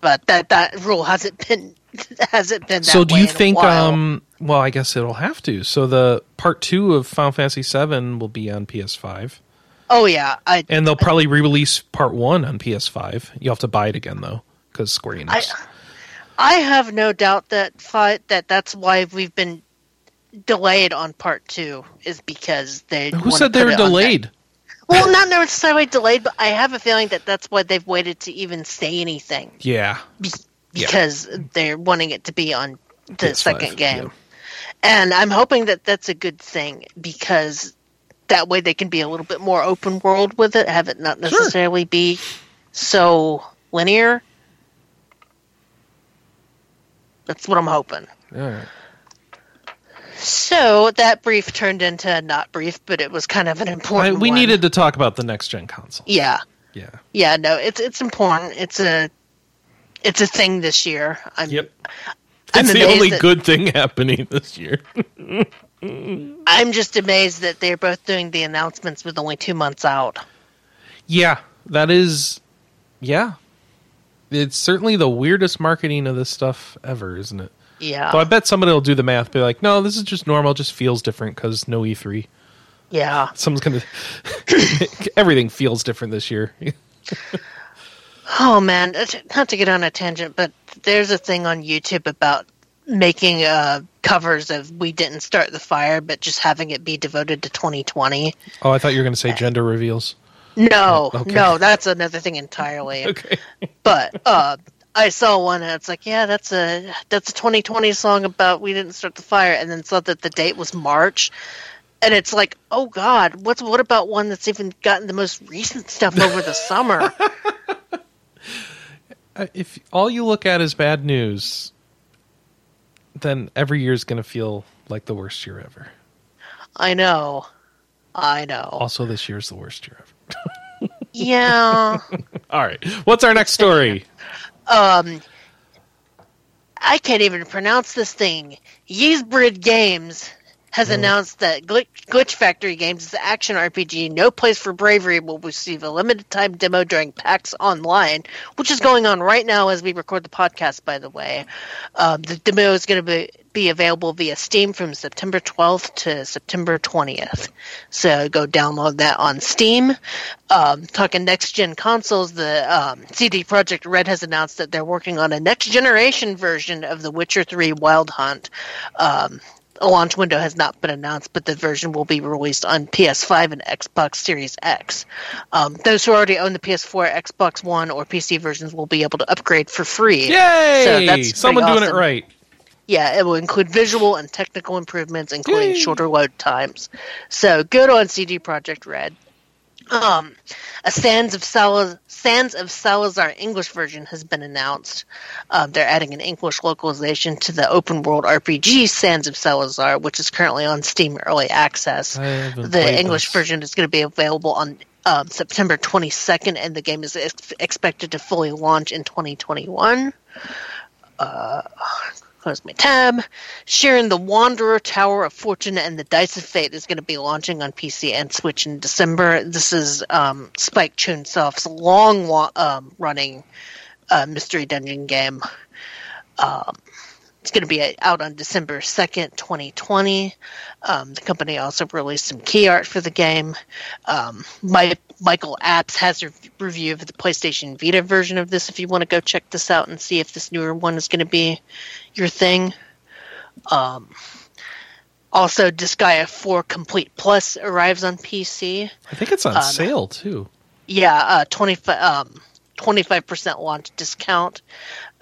But that that rule hasn't been hasn't been. That So, do you in think? Um. Well, I guess it'll have to. So, the part two of Final Fantasy VII will be on PS5, Oh yeah, I and they'll probably re-release part one on PS5. You have to buy it again though, because Square Enix. I I have no doubt that fi- that that's why we've been delayed on part two is because they. Who said they were it on that- delayed? Well, not necessarily delayed, but I have a feeling that that's why they've waited to even say anything Yeah. be- Yeah. because they're wanting it to be on the PS5, second game. yeah. And I'm hoping that that's a good thing because that way they can be a little bit more open world with it, have it not necessarily be so linear. That's what I'm hoping. Right. So that brief turned into not brief, but it was kind of an I, important. we one. needed to talk about the next gen console. yeah, Yeah. yeah. No, it's it's important. It's a it's a thing this year. I'm Yep. I'm It's the only that- good thing happening this year. I'm just amazed that they're both doing the announcements with only two months out. Yeah, that is. Yeah, it's certainly the weirdest marketing of this stuff ever, isn't it? Yeah, So I bet somebody will do the math, be like, "No, this is just normal. Just feels different because no E3." yeah. Someone's gonna. Everything feels different this year. Oh man, not to get on a tangent, but there's a thing on YouTube about making uh, covers of "We Didn't Start the Fire," but just having it be devoted to 2020. oh, I thought you were gonna say gender reveals. No, Okay. no, that's another thing entirely. Okay. But uh, I saw one and it's like, yeah, that's a that's a 2020 song about we didn't start the fire, and then saw that the date was March, and it's like, oh God, what's what about one that's even gotten the most recent stuff over the summer? Uh, If all you look at is bad news, then every year is gonna feel like the worst year ever. I know, I know. Also, this year's the worst year ever. Yeah. All right, what's our next story? um I can't even pronounce this thing. Ysbryd Games has announced that Glitch, Glitch Factory Games' action RPG No Place for Bravery will receive a limited time demo during PAX Online, which is going on right now as we record the podcast, by the way. Um, the demo is going to be, be available via Steam from September 12th to September 20th. So go download that on Steam. Um, talking next gen consoles, the um, CD Projekt Red has announced that they're working on a next generation version of The Witcher 3 Wild Hunt. Um, a launch window has not been announced, but the version will be released on PS5 and Xbox Series X. Um, those who already own the PS4, Xbox One, or PC versions will be able to upgrade for free. Yay! So that's Someone doing it right. Yeah, it will include visual and technical improvements, including Yay. shorter load times. So good on CD Projekt Red. Um, a Sands of Salaz- Sands of Salzaar English version has been announced. Um, they're adding an English localization to the open world RPG Sands of Salzaar, which is currently on Steam Early Access. The English this. version is going to be available on um, September 22nd, and the game is ex- expected to fully launch in 2021. Uh, close my tab. Shiren the Wanderer Tower of Fortune and the Dice of Fate is going to be launching on PC and Switch in December. This is um, Spike Chunsoft's long um, running uh, mystery dungeon game. Um, it's going to be out on December 2nd, 2020. Um, the company also released some key art for the game. Um, my, Michael Apps has a review of the PlayStation Vita version of this if you want to go check this out and see if this newer one is going to be your thing. Um, also, Disgaea 4 Complete Plus arrives on PC. I think it's on Um, sale too. Yeah, uh, 25 um, 25% launch discount.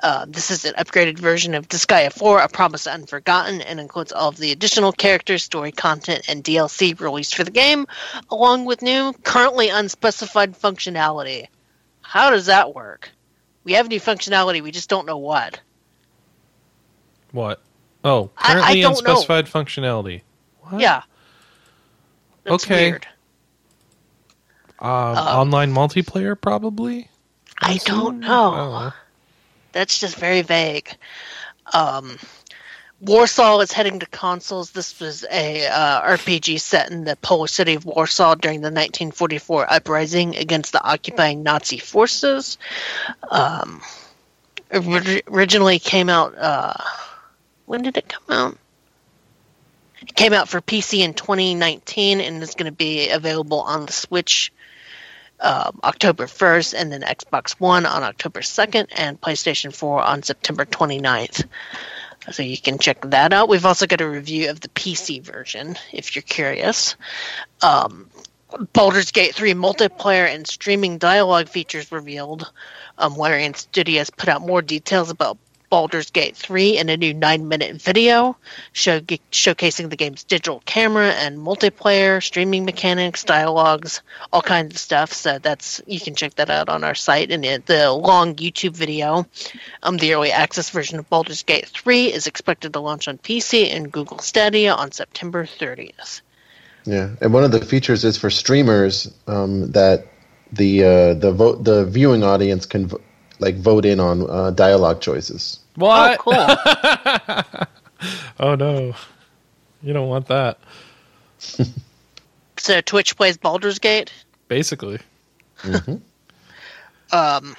Uh, this is an upgraded version of Disgaea 4, A Promise Unforgotten, and includes all of the additional characters, story content, and DLC released for the game, along with new, currently unspecified functionality. How does that work? We have new functionality, we just don't know what. What? Oh, I- I currently know. unspecified functionality. What? Yeah. That's Okay. weird. Um, online multiplayer, probably. I don't know. Oh. That's just very vague. Um, Warsaw is heading to consoles. This was a uh, RPG set in the Polish city of Warsaw during the 1944 uprising against the occupying Nazi forces. Um, originally came out. Uh, when did it come out? It came out for PC in 2019 and is going to be available on the Switch um, October 1st, and then Xbox One on October 2nd, and PlayStation 4 on September 29th. So you can check that out. We've also got a review of the PC version if you're curious. Um, Baldur's Gate 3 multiplayer and streaming dialogue features revealed. Um, Larian Studios put out more details about Baldur's Gate 3 in a new nine minute video show, showcasing the game's digital camera and multiplayer, streaming mechanics, dialogues, all kinds of stuff. So that's you can check that out on our site. And it, the long YouTube video, um, the early access version of Baldur's Gate 3 is expected to launch on PC and Google Stadia on September 30th. Yeah, and one of the features is for streamers um, that the uh, the vote the viewing audience can like vote in on uh, dialogue choices. What? Oh, cool. Oh no, you don't want that. so Twitch plays Baldur's Gate. Basically, Um,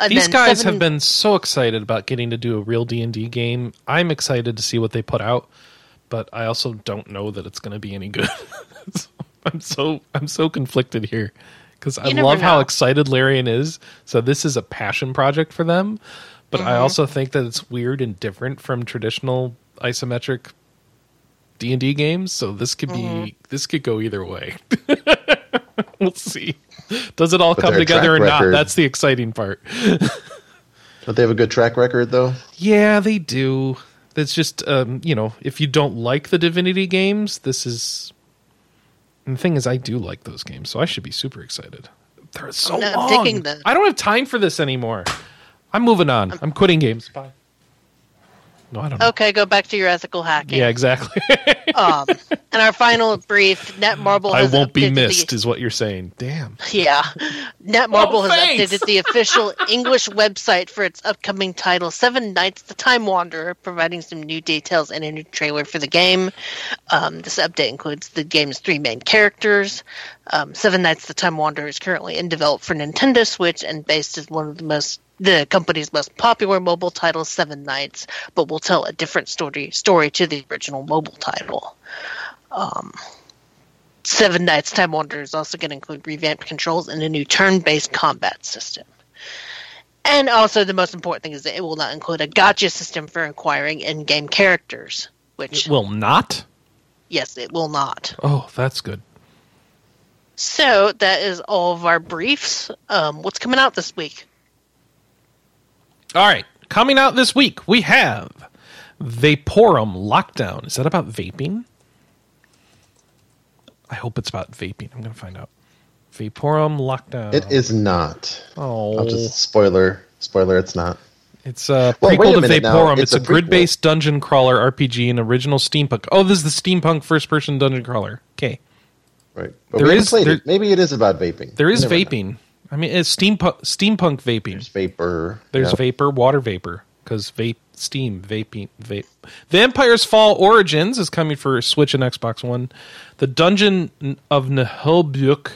and these then guys seven- have been so excited about getting to do a real D and D game. I'm excited to see what they put out, but I also don't know that it's going to be any good. So I'm so I'm so conflicted here because I You never love how excited Larian is. So this is a passion project for them, but Mm-hmm. I also think that it's weird and different from traditional isometric D and D games. So this could Mm-hmm. be this could go either way. we'll see. Does it all But come together or track not? That's the exciting part. Don't they have a good track record though? Yeah, they do. It's just um, you know, if you don't like the Divinity games, this is. And the thing is, I do like those games, so I should be super excited. They're so I'm long. digging them. I don't have time for this anymore. I'm moving on. I'm quitting games. Bye. No, I don't know. Okay, go back to your ethical hacking. Yeah, exactly. Um, and our final brief, Netmarble I has won't be updated the- missed, is what you're saying. Damn. Yeah. Netmarble Oh, has thanks. updated the official English website for its upcoming title, Seven Nights the Time Wanderer, providing some new details and a new trailer for the game. Um, this update includes the game's three main characters. Um, Seven Nights the Time Wanderer is currently in development for Nintendo Switch and based as one of the most the company's most popular mobile title, Seven Nights, but will tell a different story story to the original mobile title. Um, Seven Nights Time Wanderer is also going to include revamped controls and a new turn-based combat system. And also, the most important thing is that it will not include a gacha system for acquiring in-game characters. Which, It will not? yes, it will not. Oh, that's good. So that is all of our briefs. Um, what's coming out this week? All right. Coming out this week, we have Vaporum Lockdown. Is that about vaping? I hope it's about vaping. I'm going to find out. Vaporum Lockdown. It is not. Oh, I'll just spoiler spoiler. It's not. it's a Well, prequel a to. Vaporum. It's It's, a, a grid-based dungeon crawler RPG and original steampunk. Oh, this is the steampunk first-person dungeon crawler. Okay, Right. But There is- there-. Maybe it is about vaping. there is vaping. know. I mean, it's steampunk steampunk vaping. There's vapor. There's yeah. vapor, water vapor, because vape, steam, vaping, vape. Vampire's Fall Origins is coming for Switch and Xbox One. The Dungeon of Naheulbeuk,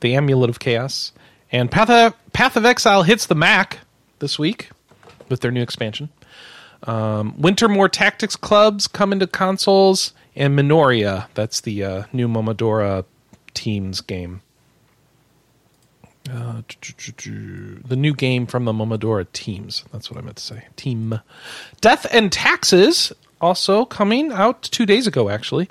the Amulet of Chaos, and Path of, Path of Exile hits the Mac this week with their new expansion. Um, Wintermoor Tactics Clubs come into consoles, and Minoria, that's the uh, new Momodora Teams game. Uh, the new game from the Momodora teams. That's what I meant to say. Team. Death and Taxes also coming out two days ago, actually.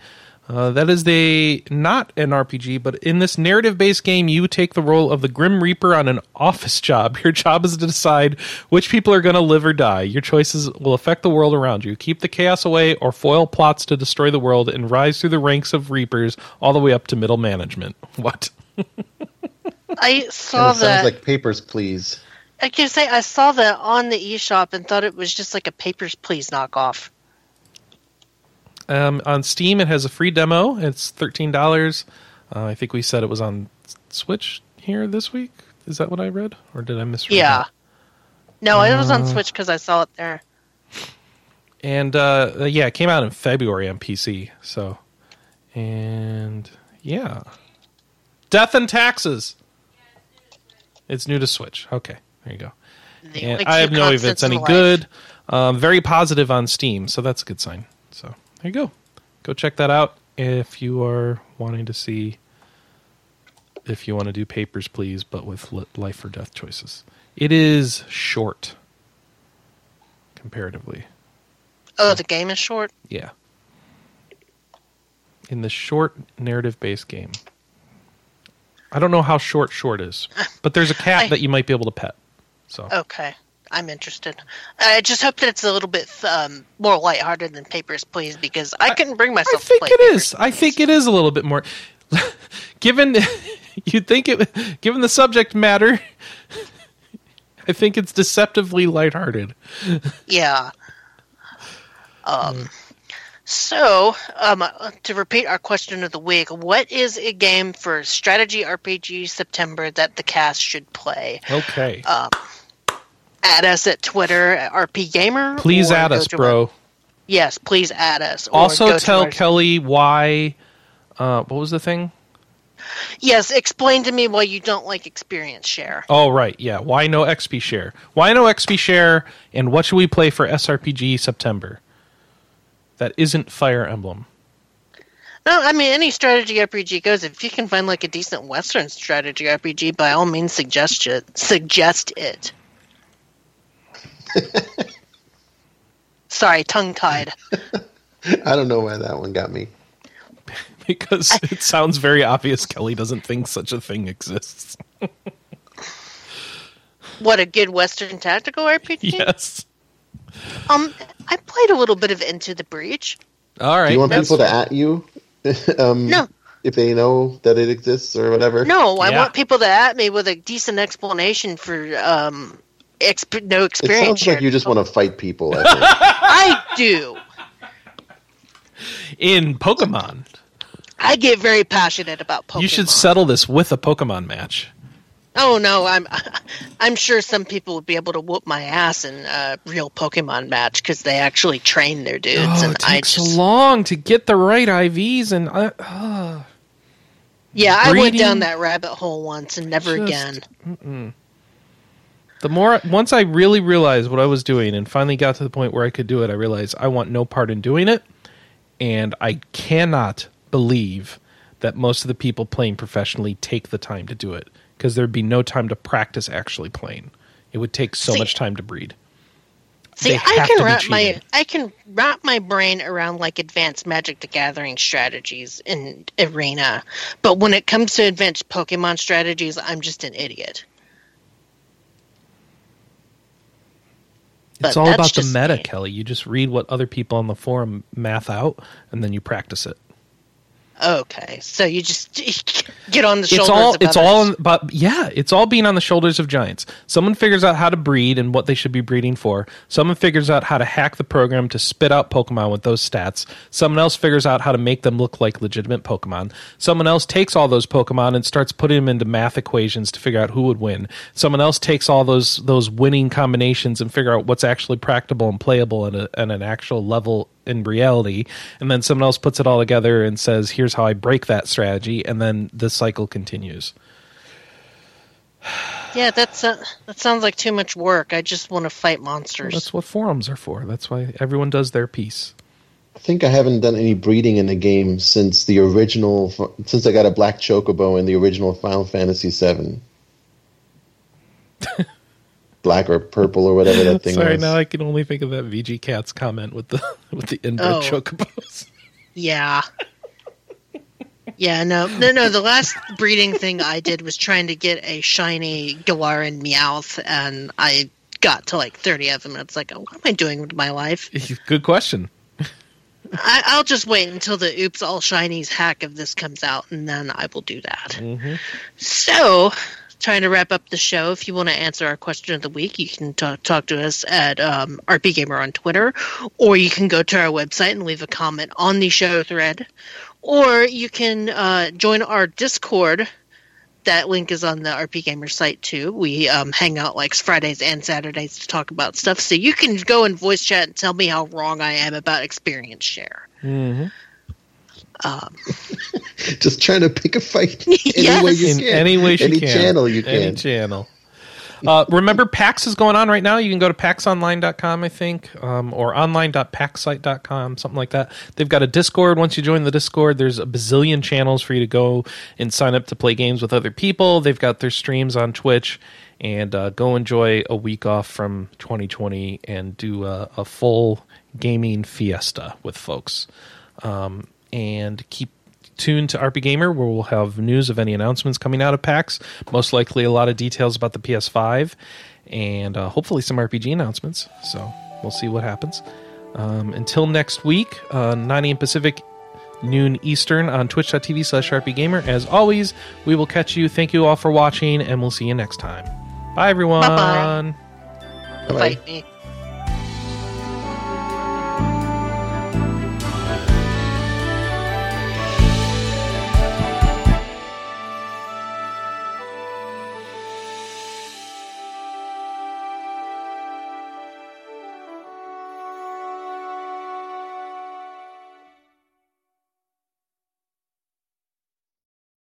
Uh, that is the not an RPG, but in this narrative-based game, you take the role of the Grim Reaper on an office job. Your job is to decide which people are going to live or die. Your choices will affect the world around you. Keep the chaos away, or foil plots to destroy the world, and rise through the ranks of Reapers all the way up to middle management. What? I And saw that. sounds like papers, please. I can say I saw that on the eShop and thought it was just like a Papers Please knockoff. Um, on Steam, it has a free demo. It's thirteen dollars. Uh, I think we said it was on Switch here this week. Is that what I read, or did I misread? Yeah. that? No, it was Uh. on Switch because I saw it there. And uh, yeah, it came out in February on PC. So, and yeah, Death and Taxes. It's new to Switch. Okay, there you go. And only I have no idea if it's any good. Um, very positive on Steam, so that's a good sign. So there you go. Go check that out if you are wanting to see if you want to do Papers, Please, but with life or death choices. It is short comparatively. Oh, the game is short. Yeah. In the short narrative based game. I don't know how short short is, but there's a cat I- that you might be able to pet. So Okay, I'm interested. I just hope that it's a little bit um, more lighthearted than Papers, Please, because I, couldn't bring myself. I think it Papers, is. I think it is a little bit more. given you'd think it, given the subject matter, I think it's deceptively lighthearted. Yeah. Um. So, um, to repeat our question of the week, what is a game for strategy RPG September that the cast should play? Okay, Uh, Add us at Twitter at RP Gamer. please add us, bro. our- yes, please add us. Also, tell Kelley why. Uh, what was the thing? Yes, explain to me why you don't like experience share. Oh, right. Yeah. Why no XP share? Why no XP share? And what should we play for SRPG September? That isn't Fire Emblem. No, I mean any strategy RPG goes. If you can find like a decent Western strategy RPG, by all means suggest it. Suggest it. Sorry, tongue tied. I don't know why that one got me. Because it sounds very obvious Kelley doesn't think such a thing exists. What a good Western tactical RPG. yes. Um, I played a little bit of Into the Breach. All right. Do you want people to at you? um, No. If they know that it exists or whatever? No, I Yeah. want people to at me with a decent explanation for um, exp- no It experience. sounds like you just want to fight people. I. I do. in Pokemon. I get very passionate about Pokemon. You should settle this with a Pokemon match. Oh no, I'm I'm sure some people would be able to whoop my ass in a real Pokemon match because they actually train their dudes, Oh, and it I takes just so long to get the right IVs, and uh, uh, yeah, I went down that rabbit hole once and never Just- again. the more once I really realized what I was doing, and finally got to the point where I could do it, I realized I want no part in doing it, and I cannot believe that most of the people playing professionally take the time to do it because there'd be no time to practice actually playing. It would take so See- much time to breed. See, I can wrap my. I can wrap my brain around like advanced Magic the Gathering strategies in Arena, but when it comes to advanced Pokemon strategies, I'm just an idiot. It's But all about the meta, me. Kelley. You just read what other people on the forum math out, and then you practice it. Okay, so you just get on the shoulders. it's all of it's others. all but yeah it's all being on the shoulders of giants. Someone figures out how to breed and what they should be breeding for. Someone figures out how to hack the program to spit out pokemon with those stats. Someone else figures out how to make them look like legitimate pokemon. Someone else takes all those pokemon and starts putting them into math equations to figure out who would win. Someone else takes all those those winning combinations and figure out what's actually practical and playable at, a, at an actual level in reality and then someone else puts it all together and says here's how i break that strategy and then the cycle continues Yeah, that's uh, that sounds like too much work. I just want to fight monsters. that's what forums are for that's why everyone does their piece I think I haven't done any breeding in a game since the original, since I got a black chocobo in the original Final Fantasy VII. black or purple or whatever that thing sorry was. now i can only think of that vg cats comment with the with the inbred Oh. chocobos Yeah. Yeah, no, no, no. The last breeding thing I did was trying to get a shiny Galarian Meowth, and I got to like 30 of them. And it's like, oh, what am I doing with my life? good question I, I'll just wait until the Oops All Shinies hack of this comes out, and then I will do that. Mm-hmm. So, trying to wrap up the show. If you want to answer our question of the week, you can talk, talk to us at um, RPGamer on Twitter, or you can go to our website and leave a comment on the show thread, or you can uh, join our Discord. That link is on the RPGamer site too. We um, hang out like Fridays and Saturdays to talk about stuff, so you can go and voice chat and tell me how wrong I am about experience share. mm-hmm. Um, Just trying to pick a fight any Yes. way you in can. any way she any can. channel you any can. channel. Uh, remember pax is going on right now. You can go to paxonline.com i think um, or online.paxsite.com something like that. They've got a discord. Once you join the discord there's a bazillion channels for you to go and sign up to play games with other people. They've got their streams on twitch. And uh, go enjoy a week off from 2020 and do a, a full gaming fiesta with folks. Um, and keep tuned to RPGamer, where we'll have news of any announcements coming out of PAX. Most likely, a lot of details about the PS5, and uh, hopefully some RPG announcements. So we'll see what happens. Um, until next week, uh, 9 a.m. Pacific, noon Eastern on twitch.tv slash RPGamer. As always, we will catch you. Thank you all for watching, and we'll see you next time. Bye, everyone. Bye-bye. Bye-bye. fight me.